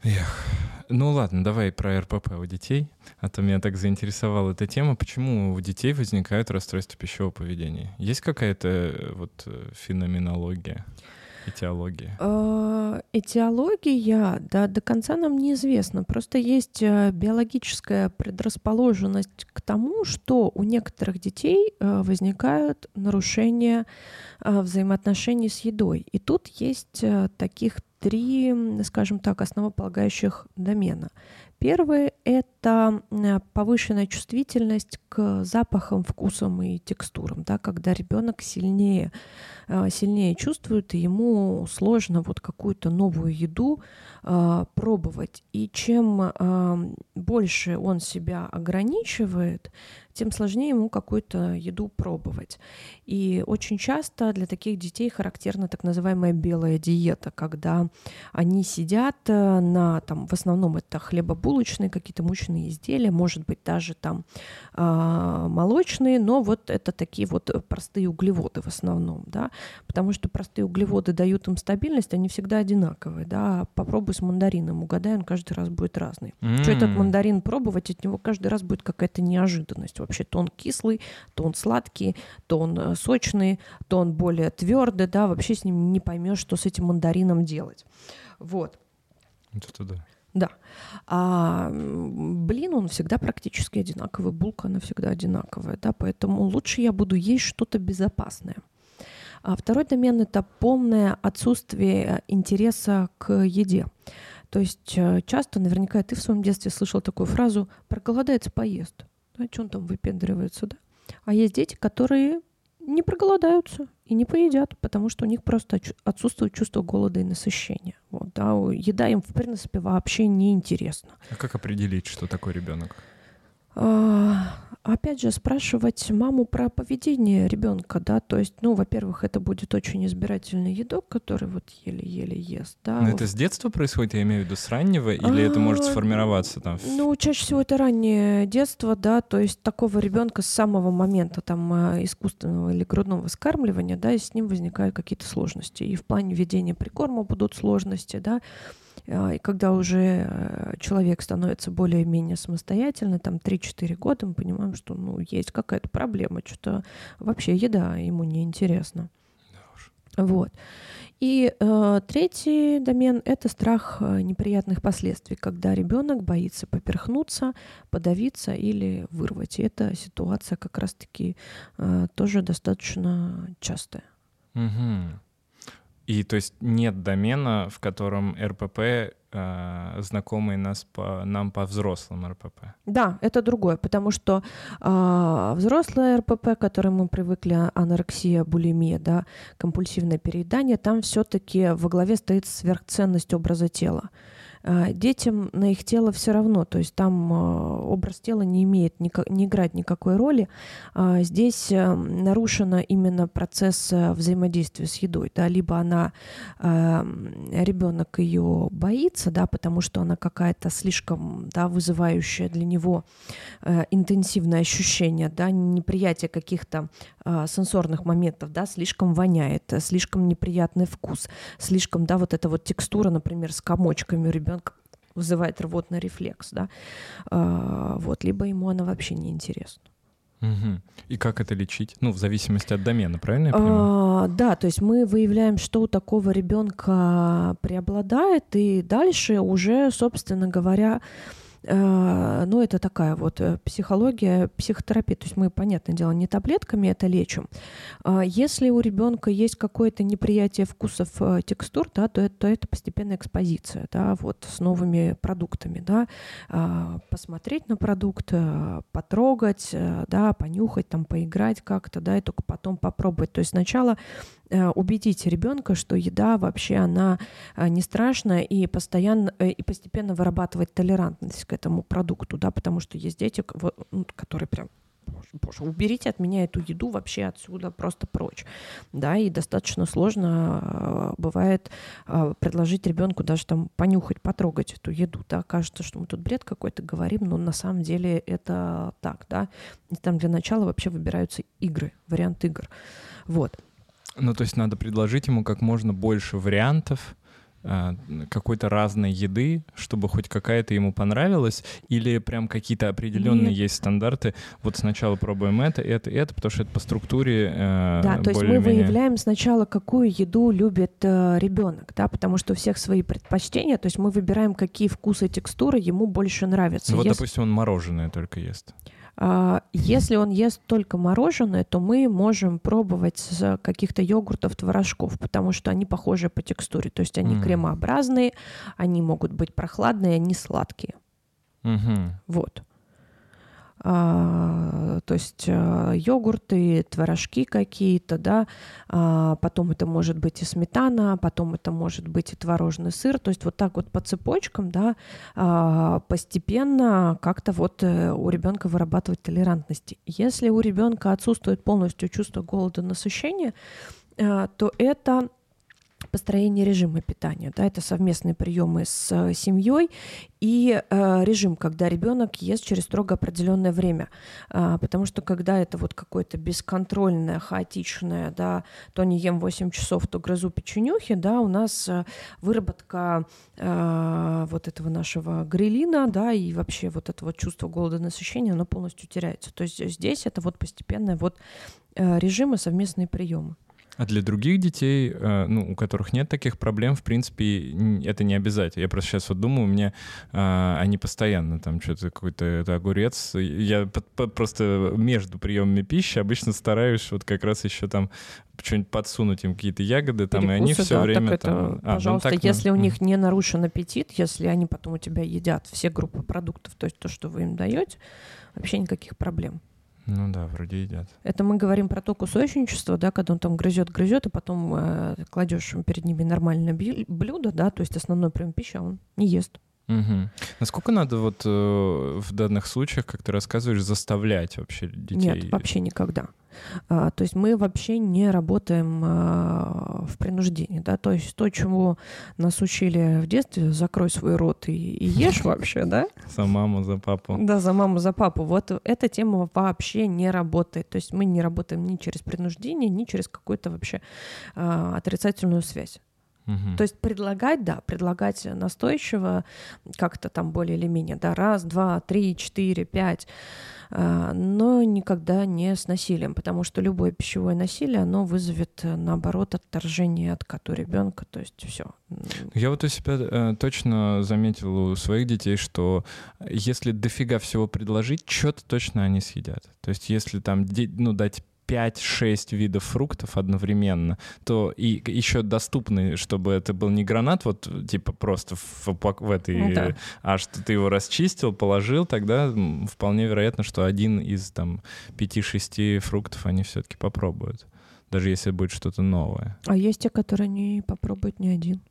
Эх. Ну ладно, давай про РПП у детей, а то меня так заинтересовала эта тема. Почему у детей возникают расстройства пищевого поведения? Есть какая-то э, вот э, феноменология? Этиология? А, этиология, да, до конца нам неизвестно. Просто есть э, биологическая предрасположенность к тому, что у некоторых детей возникают нарушения взаимоотношений с едой. И тут есть таких три, скажем так, основополагающих домена. Первый — это повышенная чувствительность к запахам, вкусам и текстурам, да, когда ребенок сильнее, э, сильнее чувствует, и ему сложно вот какую-то новую еду э, пробовать. И чем э, больше он себя ограничивает, тем сложнее ему какую-то еду пробовать. И очень часто для таких детей характерна так называемая белая диета, когда они сидят э, на, там, в основном это хлебобулочные какие-то мучные изделия, может быть, даже там э, молочные, но вот это такие вот простые углеводы в основном, да, потому что простые углеводы дают им стабильность, они всегда одинаковые, да, попробуй с мандарином, угадай, он каждый раз будет разный. Mm. Что этот мандарин пробовать, от него каждый раз будет какая-то неожиданность вообще. То он кислый, то он сладкий, то он э, сочный, то он более твердый, да, вообще с ним не поймешь, что с этим мандарином делать. Вот. Это да. Да. А блин, он всегда практически одинаковый, булка, она всегда одинаковая, да, поэтому лучше я буду есть что-то безопасное. А второй домен — это полное отсутствие интереса к еде. То есть э, часто, наверняка, ты в своем детстве слышал такую фразу «проголодается, поест». Да, что он там выпендривается, да? А есть дети, которые не проголодаются и не поедят, потому что у них просто отсутствует чувство голода и насыщения. Вот, да, еда им, в принципе, вообще не интересна. А как определить, что такой ребенок? А, опять же, спрашивать маму про поведение ребенка, да, то есть, ну, во-первых, это будет очень избирательный едок, который вот еле-еле ест, да. Но это с детства происходит, я имею в виду с раннего, или это может а, сформироваться там? Ну, чаще всего это раннее детство, да, то есть такого ребенка с самого момента там а, искусственного или грудного скармливания, да, и с ним возникают какие-то сложности. И в плане ведения прикорма будут сложности, да, а, и когда уже э, человек становится более-менее самостоятельным, там 3-4 года, мы понимаем, что ну, есть какая-то проблема, что-то вообще еда ему не интересна. Вот. И э, третий домен — это страх э, неприятных последствий, когда ребенок боится поперхнуться, подавиться или вырвать. И эта ситуация как раз-таки э, тоже достаточно частая. Угу. И то есть нет домена, в котором РПП э, знакомый нас по, нам по взрослым РПП. Да, это другое, потому что э, взрослое РПП, к которому мы привыкли, анорексия, булимия, да, компульсивное переедание, там все-таки во главе стоит сверхценность образа тела. А, детям на их тело все равно, то есть там а, образ тела не имеет, не играет никакой роли. А, здесь нарушен именно процесс взаимодействия с едой, да, либо она, ребенок ее боится, да, потому что она какая-то слишком, да, вызывающая для него интенсивное ощущение, да, неприятие каких-то сенсорных моментов, да, слишком воняет, слишком неприятный вкус, слишком, да, вот эта вот текстура, например, с комочками у ребенка вызывает рвотный рефлекс, да, а, вот, либо ему она вообще не интересна. Угу. И как это лечить? Ну, в зависимости от домена, правильно я понимаю? А, да, то есть мы выявляем, что у такого ребенка преобладает, и дальше уже, собственно говоря, Э, ну, это такая вот э, психология, психотерапия. То есть мы, понятное дело, не таблетками это лечим. А если у ребенка есть какое-то неприятие вкусов, э, текстур, да, то это, то это постепенная экспозиция, да, вот с новыми продуктами, да, а, посмотреть на продукт, потрогать, да, понюхать, там, поиграть как-то, да, и только потом попробовать. То есть сначала Э, убедить ребенка, что еда вообще она э, не страшная и постоянно э, и постепенно вырабатывать толерантность к этому продукту, да, потому что есть дети, ну, которые прям боже, уберите от меня эту еду вообще отсюда, просто прочь. Да, и достаточно сложно бывает предложить ребенку даже там понюхать, потрогать эту еду. Да, кажется, что мы тут бред какой-то говорим, но на самом деле это так, да. И там для начала вообще выбираются игры, вариант игр. Вот. Ну, то есть надо предложить ему как можно больше вариантов а, какой-то разной еды, чтобы хоть какая-то ему понравилась, или прям какие-то определенные Нет. есть стандарты. Вот сначала пробуем это, это, это, потому что это по структуре. Э, да, то есть мы выявляем сначала, какую еду любит э, ребенок, да, потому что у всех свои предпочтения. То есть мы выбираем, какие вкусы, текстуры ему больше нравятся. Ну, вот, Если... допустим, он мороженое только ест. А, если он ест только мороженое, то мы можем пробовать с каких-то йогуртов, творожков, потому что они похожи по текстуре. То есть они mm. кремообразные, они могут быть прохладные, они сладкие. Угу. Вот. А, то есть а, йогурты, творожки какие-то, да, а, потом это может быть и сметана, потом это может быть и творожный сыр, то есть вот так вот по цепочкам, да, постепенно как-то вот э, у ребенка вырабатывать толерантности. Если у ребенка отсутствует полностью чувство голода, насыщения, а, то это построение режима питания. Да, это совместные приемы с э, семьей и э, режим, когда ребенок ест через строго определенное время. А, потому что когда это вот какое-то бесконтрольное, хаотичное, да, то не ем 8 часов, то грызу печенюхи, да, у нас э, выработка э, вот этого нашего грилина, да, и вообще вот этого чувства голода, насыщения, оно полностью теряется. То есть здесь это вот постепенное вот э, режимы, совместные приемы. А для других детей, э, ну, у которых нет таких проблем, в принципе, это не обязательно. Я просто сейчас вот думаю, у меня а, они постоянно там что-то какой-то это огурец. Я просто между приемами пищи обычно стараюсь вот как раз еще там что-нибудь подсунуть им какие-то ягоды, там, Перекусы, и они все да, время так это, там... А, ну, пожалуйста, так, если ну, у них не нарушен аппетит, если они потом у тебя едят все группы продуктов, то есть то, что вы им даете, вообще никаких проблем. Ну да, вроде едят. Это мы говорим про то кусочничество, да, когда он там грызет, грызет, и потом э, кладешь перед ними нормальное блюдо, да, то есть основной прием пищи, а он не ест. Угу. Насколько надо вот э, в данных случаях, как ты рассказываешь, заставлять вообще детей? Нет, вообще никогда. А, то есть мы вообще не работаем а, в принуждении, да, то есть то, чему нас учили в детстве, закрой свой рот и, и ешь вообще, да? За маму, за папу. Да, за маму, за папу. Вот эта тема вообще не работает. То есть мы не работаем ни через принуждение, ни через какую-то вообще а, отрицательную связь. Угу. То есть предлагать, да, предлагать настойчиво, как-то там более или менее, да, раз, два, три, четыре, пять, а, но никогда не с насилием, потому что любое пищевое насилие, оно вызовет, э, наоборот, отторжение от кота ребенка, то есть все. Я вот у себя э, точно заметил у своих детей, что если дофига всего предложить, что-то точно они съедят. То есть если там ну, дать 5-6 видов фруктов одновременно, то и еще доступны, чтобы это был не гранат, вот типа просто в, в этой, ну да. а что ты его расчистил, положил, тогда вполне вероятно, что один из там 5-6 фруктов они все-таки попробуют, даже если будет что-то новое. А есть те, которые не попробуют ни один.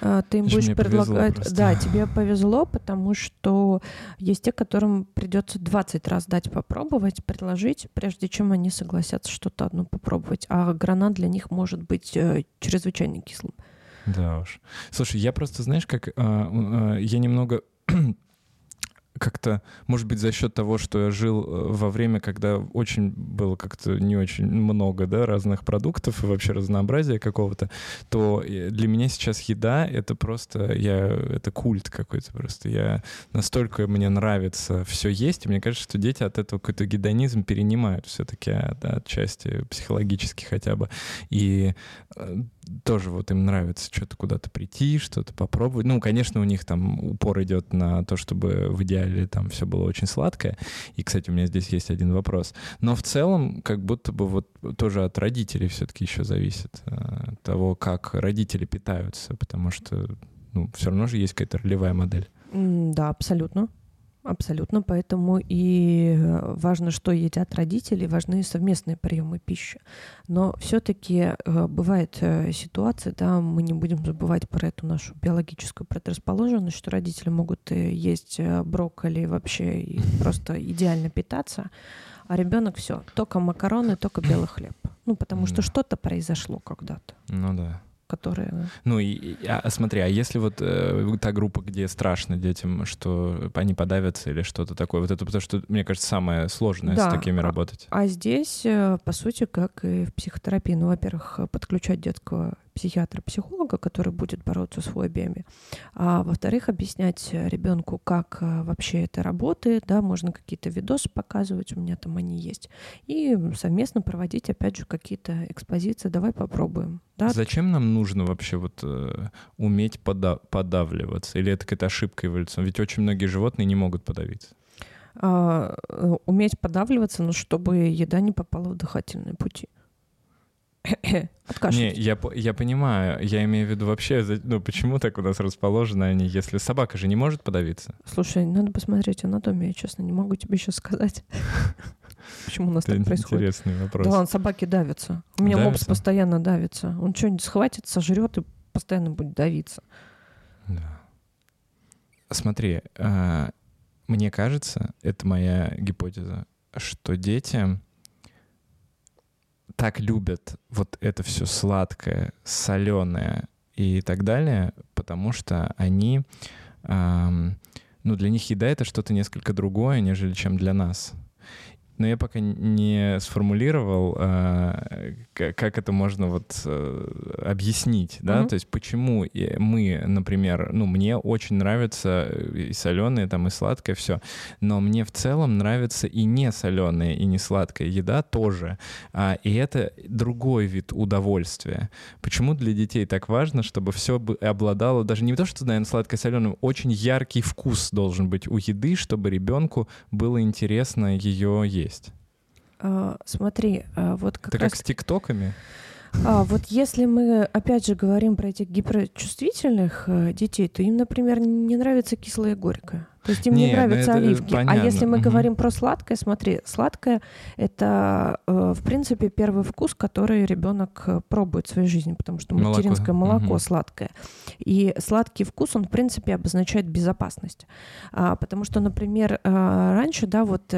А, ты им будешь предлагать... Да, тебе повезло, потому что есть те, которым придется 20 раз дать попробовать, предложить, прежде чем они согласятся что-то одно попробовать. А гранат для них может быть э, чрезвычайно кислым. Да уж. Слушай, я просто, знаешь, как а, а, я немного как-то, может быть, за счет того, что я жил э, во время, когда очень было как-то не очень много, да, разных продуктов и вообще разнообразия какого-то, то для меня сейчас еда — это просто, я, это культ какой-то просто. Я настолько мне нравится все есть, и мне кажется, что дети от этого какой-то гедонизм перенимают все-таки от, отчасти психологически хотя бы. И э, тоже вот им нравится что-то куда-то прийти, что-то попробовать. Ну, конечно, у них там упор идет на то, чтобы в идеале там все было очень сладкое. И, кстати, у меня здесь есть один вопрос. Но в целом, как будто бы вот тоже от родителей все-таки еще зависит э, того, как родители питаются, потому что ну, все равно же есть какая-то ролевая модель. Да, абсолютно. Абсолютно, поэтому и э, важно, что едят родители, важны совместные приемы пищи. Но все-таки э, бывает э, ситуация, да, мы не будем забывать про эту нашу биологическую предрасположенность, что родители могут есть брокколи вообще и просто идеально питаться, а ребенок все, только макароны, только белый хлеб. Ну, потому что что-то произошло когда-то. Ну да которые... Ну и, а, а, смотри, а если вот э, та группа, где страшно детям, что они подавятся или что-то такое, вот это потому что, мне кажется, самое сложное да. с такими работать. А, а здесь, э, по сути, как и в психотерапии, ну, во-первых, подключать детского психиатра-психолога, который будет бороться с фобиями, а во-вторых, объяснять ребенку, как э, вообще это работает, да, можно какие-то видосы показывать, у меня там они есть, и совместно проводить, опять же, какие-то экспозиции, давай попробуем. Да? Зачем нам нужно вообще вот э, уметь пода- подавливаться? Или это какая-то ошибка эволюционная? Ведь очень многие животные не могут подавиться. А, э, уметь подавливаться, но чтобы еда не попала в дыхательные пути. Не, я, я понимаю, я имею в виду вообще, ну почему так у нас расположены они, если собака же не может подавиться? Слушай, надо посмотреть анатомию, я честно не могу тебе сейчас сказать. Почему у нас так происходит? Интересный вопрос. Да, он собаки давится. У меня мопс постоянно давится. Он что-нибудь схватит, сожрет и постоянно будет давиться. Да. Смотри, а, мне кажется, это моя гипотеза, что дети так любят вот это все сладкое, соленое и так далее, потому что они, эм, ну, для них еда — это что-то несколько другое, нежели чем для нас но я пока не сформулировал, э, как это можно вот э, объяснить, да, mm-hmm. то есть почему мы, например, ну, мне очень нравится и соленые, там, и сладкое все, но мне в целом нравится и не соленая, и не сладкая еда тоже, а, и это другой вид удовольствия. Почему для детей так важно, чтобы все обладало, даже не то, что, наверное, сладкое, соленое, очень яркий вкус должен быть у еды, чтобы ребенку было интересно ее есть есть? А, смотри, а, вот как Это раз... как с тиктоками? А, вот если мы, опять же, говорим про этих гиперчувствительных э, детей, то им, например, не нравится кислое и горькое. То есть им не, не ну нравятся оливки. Понятно. А если мы угу. говорим про сладкое, смотри, сладкое это, э, в принципе, первый вкус, который ребенок э, пробует в своей жизни, потому что материнское молоко, молоко угу. сладкое. И сладкий вкус, он, в принципе, обозначает безопасность. А, потому что, например, раньше, да, вот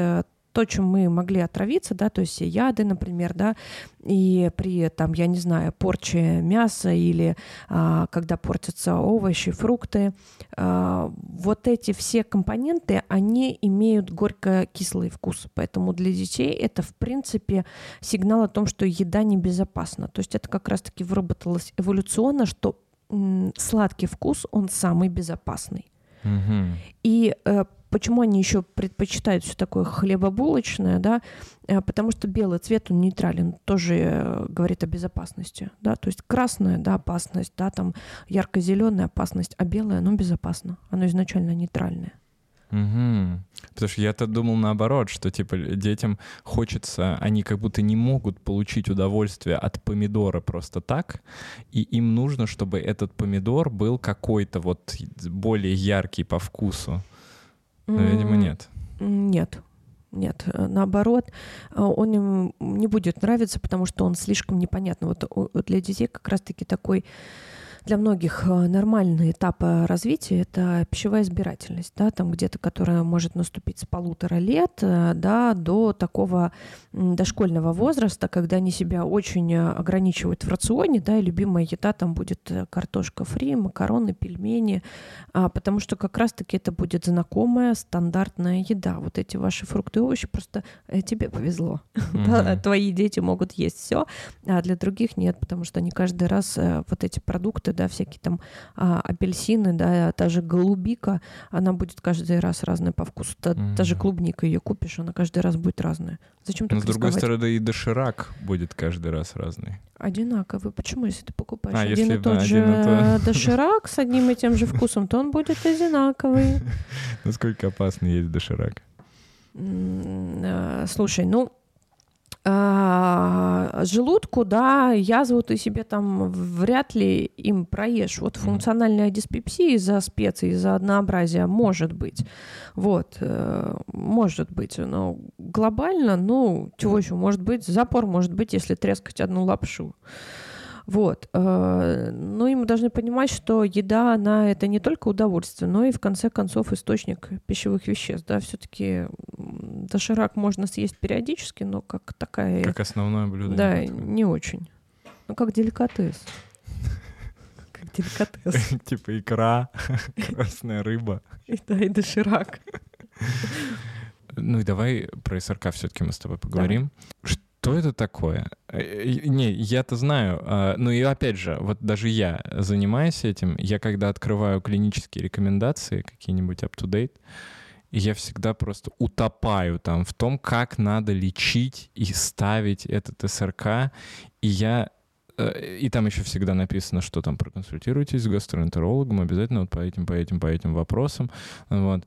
то, чем мы могли отравиться, да, то есть яды, например, да, и при, там, я не знаю, порче мяса или а, когда портятся овощи, фрукты, а, вот эти все компоненты, они имеют горько-кислый вкус, поэтому для детей это, в принципе, сигнал о том, что еда небезопасна, то есть это как раз-таки выработалось эволюционно, что м, сладкий вкус, он самый безопасный. Угу. И э, Почему они еще предпочитают все такое хлебобулочное, да? Э, потому что белый цвет, он нейтрален, тоже э, говорит о безопасности, да? То есть красная, да, опасность, да, там ярко-зеленая опасность, а белое, оно безопасно, оно изначально нейтральное. Угу. Потому что я-то думал наоборот, что типа детям хочется, они как будто не могут получить удовольствие от помидора просто так, и им нужно, чтобы этот помидор был какой-то вот более яркий по вкусу. Но, видимо, нет. Нет. Нет, наоборот, э, он им не будет нравиться, потому что он слишком непонятный. Вот для детей как раз-таки такой для многих э, нормальный этап развития — это пищевая избирательность, да, там где-то, которая может наступить с полутора лет э, да, до такого дошкольного возраста, когда они себя очень э, ограничивают в рационе, да, и любимая еда там будет картошка фри, макароны, пельмени, а, потому что как раз-таки это будет знакомая стандартная еда. Вот эти ваши фрукты и овощи просто тебе повезло. Твои дети могут есть все, а для других нет, потому что они каждый раз вот эти продукты фрукты, да, всякие там а, апельсины, да, та же голубика, она будет каждый раз разная по вкусу. Та, mm-hmm. та же клубника ее купишь, она каждый раз будет разная. Зачем Но с другой стороны и доширак будет каждый раз разный. Одинаковый. Почему, если ты покупаешь а, один и тот один же то... доширак с одним и тем же вкусом, то он будет одинаковый. Насколько опасный есть доширак? Э, слушай, ну, а, желудку, да, язву ты себе там вряд ли им проешь. Вот функциональная диспепсия из-за специй, из-за однообразия может быть. Вот, э, может быть. Но глобально, ну, чего еще может быть? Запор может быть, если трескать одну лапшу. Вот. Э, ну и мы должны понимать, что еда, она это не только удовольствие, но и в конце концов источник пищевых веществ. Да, все-таки доширак можно съесть периодически, но как такая... Как основное блюдо. Да, не очень. Ну, как деликатес. Как деликатес. Типа икра, красная рыба. Да, и доширак. Ну и давай про СРК все-таки мы с тобой поговорим. Что это такое? Э, не, я-то знаю. А, ну и опять же, вот даже я занимаюсь этим, я когда открываю клинические рекомендации, какие-нибудь up-to-date, я всегда просто утопаю там в том, как надо лечить и ставить этот СРК. И я э, и там еще всегда написано, что там проконсультируйтесь с гастроэнтерологом обязательно вот по этим, по этим, по этим вопросам. Вот.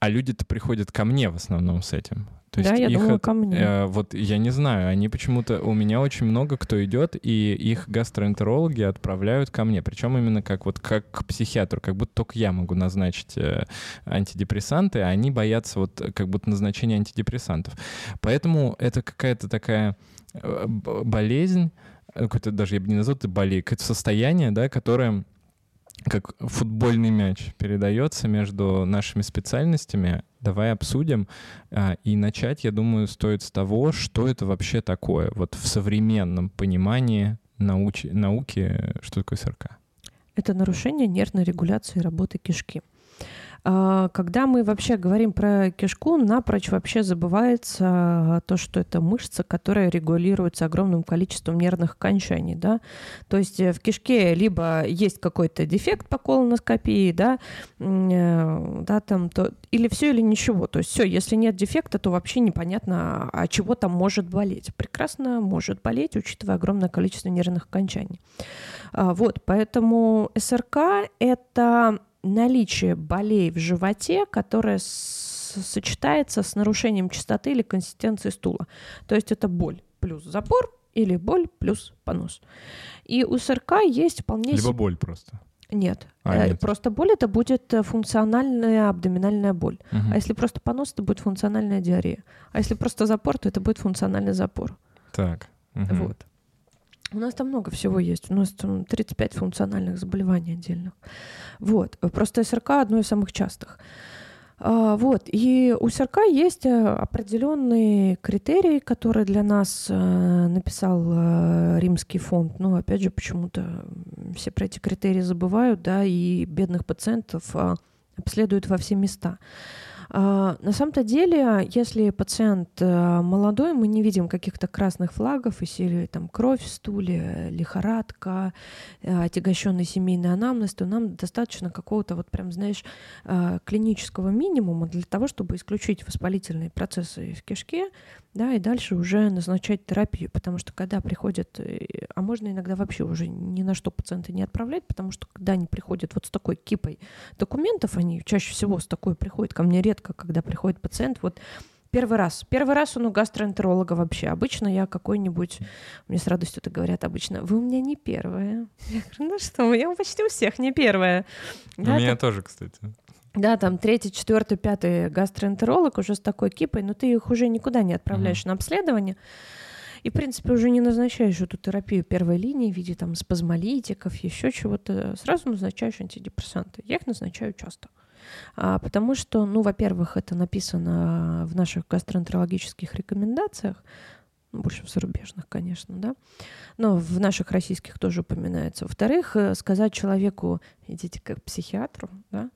А, люди-то приходят ко мне в основном с этим. То да, есть я их думала, от- ко мне. э, вот я не знаю, они почему-то у меня очень много кто идет, и их гастроэнтерологи отправляют ко мне. Причем именно как вот как к психиатру, как будто только я могу назначить э, антидепрессанты, а они боятся вот э, как будто назначения антидепрессантов. Поэтому это какая-то такая э, болезнь, э, какой-то даже я бы не назвал это болезнь, какое-то состояние, да, которое как футбольный мяч передается между нашими специальностями. Давай обсудим. А, И начать, я думаю, стоит с того, что это вообще такое, вот в современном понимании науки, науки что такое СРК. Это нарушение нервной регуляции работы кишки. А, Когда мы вообще говорим про кишку, напрочь вообще забывается то, что это мышца, которая регулируется огромным количеством нервных окончаний, да. То есть э, в кишке либо есть какой-то дефект по колоноскопии, да, э, да, там, то, или все, или ничего. То есть все, если нет дефекта, то вообще непонятно, а чего там может болеть. Прекрасно может болеть, учитывая огромное количество нервных окончаний. А, Вот, поэтому СРК — это наличие болей в животе, которое с- сочетается с нарушением чистоты или консистенции стула. То есть это боль плюс запор или боль плюс понос. И у СРК есть вполне... Либо боль просто. Нет. А, Э, нет. Просто боль это будет э, функциональная абдоминальная боль. Мгм. А если просто понос, это будет функциональная диарея. А если просто запор, то это будет функциональный запор. Так. мгм. Вот. У нас там много всего есть. У нас там 35 функциональных заболеваний отдельных. Вот. Просто СРК одно из самых частых. А, Вот. И у СРК есть э, определенные критерии, которые для нас э, написал э, Римский фонд. Ну, опять же, почему-то все про эти критерии забывают, да, и бедных пациентов а, обследуют во все места. А, На самом-то деле, если пациент э, молодой, мы не видим каких-то красных флагов из серии там кровь в стуле, лихорадка, э, отягощенный семейный анамнез, то нам достаточно какого-то вот прям, знаешь, э, клинического минимума для того, чтобы исключить воспалительные процессы в кишке, да, и дальше уже назначать терапию, потому что когда приходят, а можно иногда вообще уже ни на что пациента не отправлять, потому что когда они приходят вот с такой кипой документов, они чаще всего с такой приходят ко мне редко, когда приходит пациент, вот Первый раз. Первый раз он у гастроэнтеролога вообще. Обычно я какой-нибудь... Мне с радостью это говорят обычно. Вы у меня не первая. Я говорю, ну что, я почти у всех не первая. У Да, меня там- тоже, кстати. да, там третий, четвертый, пятый гастроэнтеролог уже с такой кипой, но ты их уже никуда не отправляешь на обследование. И, в принципе, уже не назначаешь эту терапию первой линии в виде там спазмолитиков, еще чего-то. Сразу назначаешь антидепрессанты. Я их назначаю часто. А, потому что, ну, во-первых, это написано в наших гастроэнтерологических рекомендациях, ну, больше в зарубежных, конечно, да, но в наших российских тоже упоминается. Во-вторых, э, сказать человеку, идите к психиатру, да,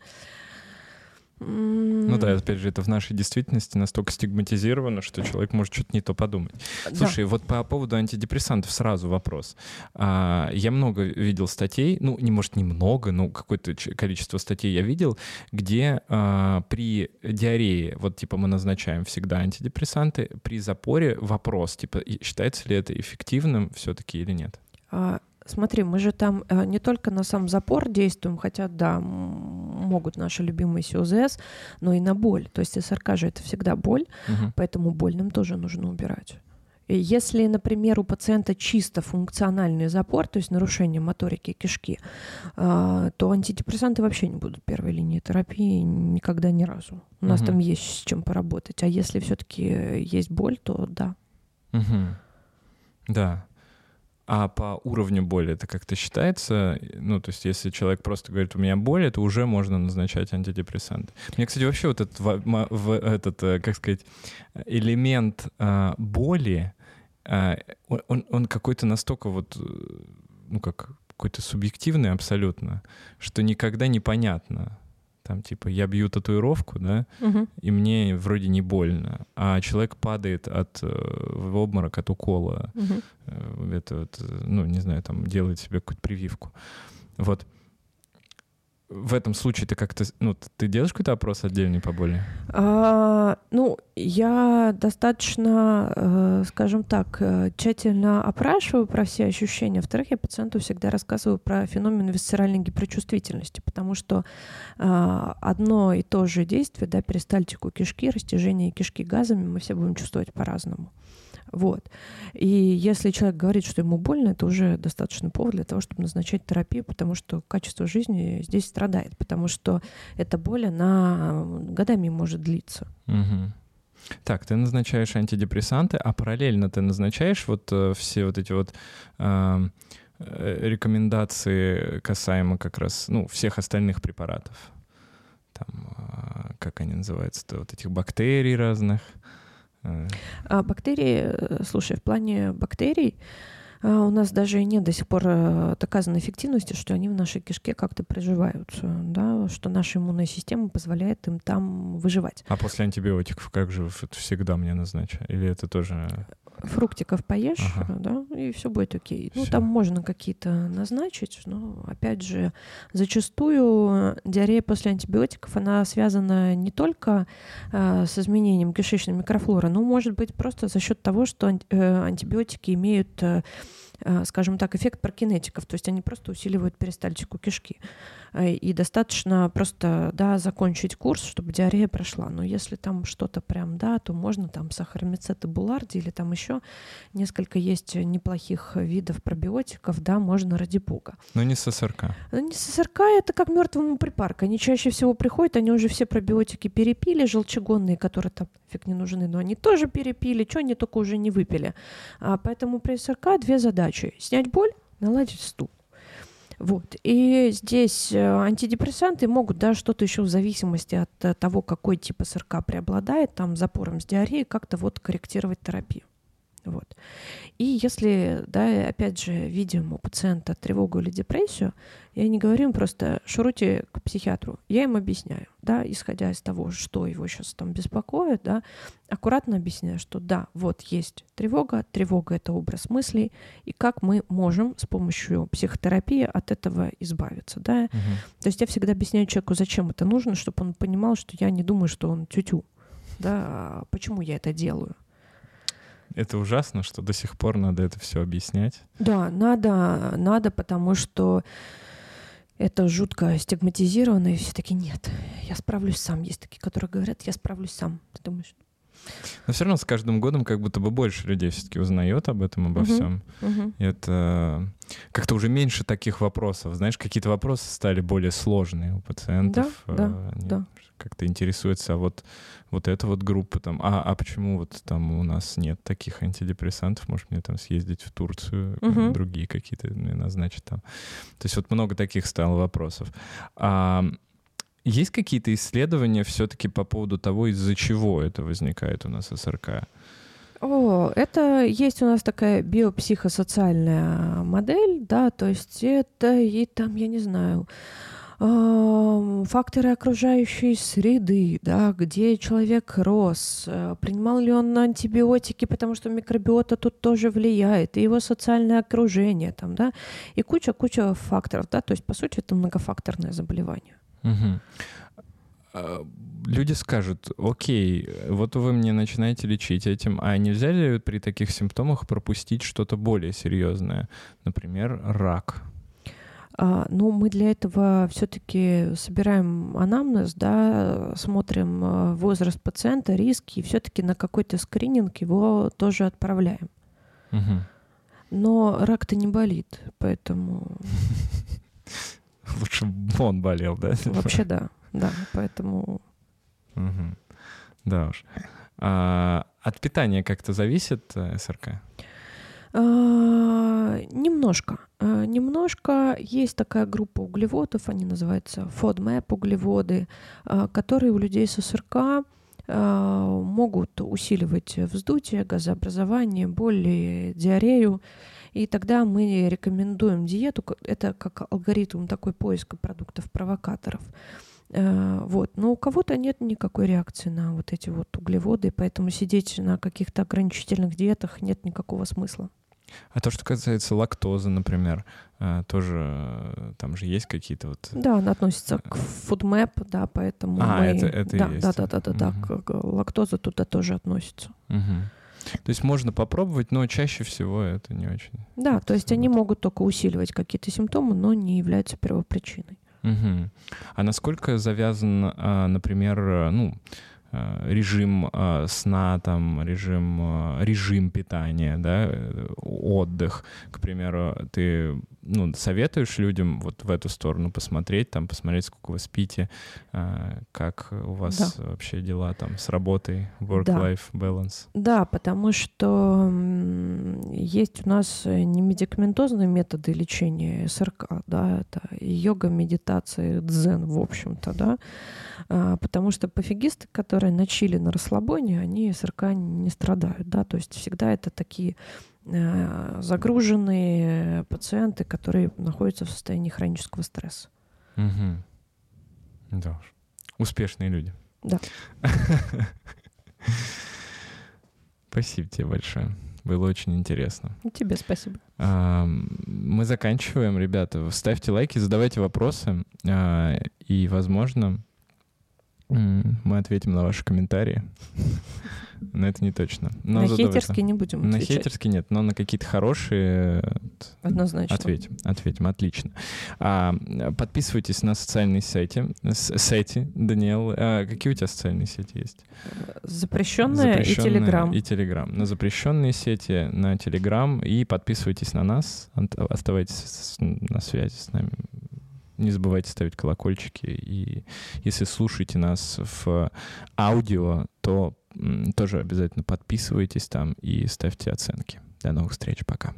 Ну да, опять же, это в нашей действительности настолько стигматизировано, что человек может что-то не то подумать. Да. Слушай, вот по поводу антидепрессантов сразу вопрос. А, я много видел статей, ну, не может немного, но какое-то количество статей я видел, где а, при диарее, вот типа мы назначаем всегда антидепрессанты, при запоре вопрос, типа считается ли это эффективным все-таки или нет? Смотри, мы же там э, не только на сам запор действуем, хотя, да, могут наши любимые СИОЗС, но и на боль. То есть СРК же это всегда боль, Мгм. поэтому боль нам тоже нужно убирать. И если, например, у пациента чисто функциональный запор, то есть нарушение моторики кишки, а, то антидепрессанты вообще не будут первой линии терапии никогда ни разу. У нас Мгм. там есть с чем поработать. А если все-таки есть боль, то да. Мгм. Да. А по уровню боли это как-то считается? Ну, то есть, если человек просто говорит, у меня боль, это уже можно назначать антидепрессанты. Мне, кстати, вообще вот этот, в- этот э, как сказать, элемент а, боли, а, он, он- какой-то настолько вот, ну, как какой-то субъективный абсолютно, что никогда непонятно. Там, типа, я бью татуировку, да, и мне вроде не больно, а человек падает от э, в обморок от укола, э, это вот, э, ну не знаю, там делает себе какую-то прививку, вот. В этом случае ты как-то, ну, ты делаешь какой-то опрос отдельный по боли? А, ну, я достаточно, э, скажем так, э, тщательно опрашиваю про все ощущения. Во-вторых, я пациенту всегда рассказываю про феномен висцеральной гиперчувствительности, потому что э, одно и то же действие, да, перистальтику кишки, растяжение кишки газами мы все будем чувствовать по-разному. Вот. И если человек говорит, что ему больно, это уже достаточно повод для того, чтобы назначать терапию, потому что качество жизни здесь страдает, потому что эта боль, она годами может длиться. Угу. Так, ты назначаешь антидепрессанты, а параллельно ты назначаешь вот э, все вот эти вот э, рекомендации касаемо как раз, ну, всех остальных препаратов. Там, э, как они называются-то, вот этих бактерий разных. А бактерии, э, слушай, в плане бактерий а, у нас даже нет до сих пор э, доказанной эффективности, что они в нашей кишке как-то приживаются, да, что наша иммунная система позволяет им там выживать. А после антибиотиков как же это всегда мне назначают? Или это тоже фруктиков поешь, ага. да, и все будет окей. Все. Ну, там можно какие-то назначить, но, опять же, зачастую диарея после антибиотиков, она связана не только э, с изменением кишечной микрофлоры, но может быть просто за счет того, что э, антибиотики имеют э, Э, скажем так, эффект прокинетиков, то есть они просто усиливают перистальтику кишки. Э, и достаточно просто, да, закончить курс, чтобы диарея прошла. Но если там что-то прям, да, то можно там сахаромицет и буларди или там еще несколько есть неплохих видов пробиотиков, да, можно ради бога. Но не ССРК. Ну, не ССРК, это как мертвому припарк. Они чаще всего приходят, они уже все пробиотики перепили, желчегонные, которые там фиг не нужны, но они тоже перепили, что они только уже не выпили. А, поэтому при СРК две задачи снять боль, наладить стул. Вот. И здесь э, антидепрессанты могут да, что-то еще в зависимости от э, того, какой тип СРК преобладает, там запором с диареей, как-то вот корректировать терапию. Вот. И если, да, опять же, видим у пациента тревогу или депрессию, я не говорю им просто «шуруйте к психиатру». Я им объясняю, да, исходя из того, что его сейчас там беспокоит, да, аккуратно объясняю, что да, вот есть тревога, тревога — это образ мыслей, и как мы можем с помощью психотерапии от этого избавиться, да. Угу. То есть я всегда объясняю человеку, зачем это нужно, чтобы он понимал, что я не думаю, что он тютю, да, а почему я это делаю. Это ужасно, что до сих пор надо это все объяснять. Да, надо, надо, потому что это жутко стигматизировано, и все таки нет, я справлюсь сам. Есть такие, которые говорят, я справлюсь сам. Ты думаешь, но все равно с каждым годом как будто бы больше людей все-таки узнает об этом, обо uh-huh. всем. Uh-huh. И это как-то уже меньше таких вопросов. Знаешь, какие-то вопросы стали более сложные у пациентов. Да, да, Они да. Как-то интересуются, а вот, вот эта вот группа там, а, а почему вот там у нас нет таких антидепрессантов? Может, мне там съездить в Турцию, uh-huh. другие какие-то мне назначить там. То есть вот много таких стало вопросов. А, есть какие-то исследования все-таки по поводу того, из-за чего это возникает у нас СРК? О, это есть у нас такая биопсихосоциальная модель, да, то есть это и там, я не знаю, факторы окружающей среды, да, где человек рос, э, принимал ли он антибиотики, потому что микробиота тут тоже влияет, и его социальное окружение, там, да, и куча-куча факторов, да, то есть, по сути, это многофакторное заболевание. Угу. Люди скажут, окей, вот вы мне начинаете лечить этим, а нельзя ли при таких симптомах пропустить что-то более серьезное, например, рак? А, ну, мы для этого все-таки собираем анамнез, да, смотрим э, возраст пациента, риски, и все-таки на какой-то скрининг его тоже отправляем. Угу. Но рак-то не болит, поэтому Лучше бы он болел, да? Вообще да, да, поэтому... Да уж. А, от питания как-то зависит э, СРК? А, немножко. А, немножко есть такая группа углеводов, они называются FODMAP углеводы, а, которые у людей с СРК могут усиливать вздутие, газообразование, боли, диарею. И тогда мы рекомендуем диету, это как алгоритм такой поиска продуктов-провокаторов. Э, вот. Но у кого-то нет никакой реакции на вот эти вот углеводы, поэтому сидеть на каких-то ограничительных диетах нет никакого смысла. А то, что касается лактозы, например, э, тоже э, там же есть какие-то вот... Да, она относится к FoodMap, да, поэтому А, мы... это- это да, есть. да, да, да, да, да, к- к- лактоза туда тоже относится. Мгм. То есть можно попробовать, но чаще всего это не очень. Да, то есть они могут только усиливать какие-то симптомы, но не являются первопричиной. Мгм. А насколько завязан, а, например, э, ну, режим а, сна, там, режим, а, режим питания, да, э, отдых, к примеру, ты ну, советуешь людям вот в эту сторону посмотреть, там, посмотреть, сколько вы спите, а, как у вас вообще дела там с работой, work-life balance? Да, потому что есть у нас э, не медикаментозные методы лечения СРК, да, это йога, медитация, дзен, в общем-то, да, А, потому что пофигисты, которые начали на расслабоне, они СРК не страдают, да, то есть всегда это такие загруженные пациенты, которые находятся в состоянии хронического стресса. Мгм. Да уж. Успешные люди. Да. Спасибо тебе большое. Было очень интересно. И тебе спасибо. Мы заканчиваем, ребята. Ставьте лайки, задавайте вопросы, а, и, возможно, мы ответим на ваши комментарии. Но это не точно. Но на хейтерские не будем На отвечать. хейтерские нет, но на какие-то хорошие Однозначно. Ответим, ответим, отлично. А, подписывайтесь на социальные сети, с- сети, Даниэл. А, какие у тебя социальные сети есть? Запрещенная и Запрещенные Телеграм. И Телеграм. На запрещенные сети, на Телеграм. И подписывайтесь на нас, оставайтесь на связи с нами. Не забывайте ставить колокольчики. И если слушаете нас в аудио, то тоже обязательно подписывайтесь там и ставьте оценки. До новых встреч. Пока.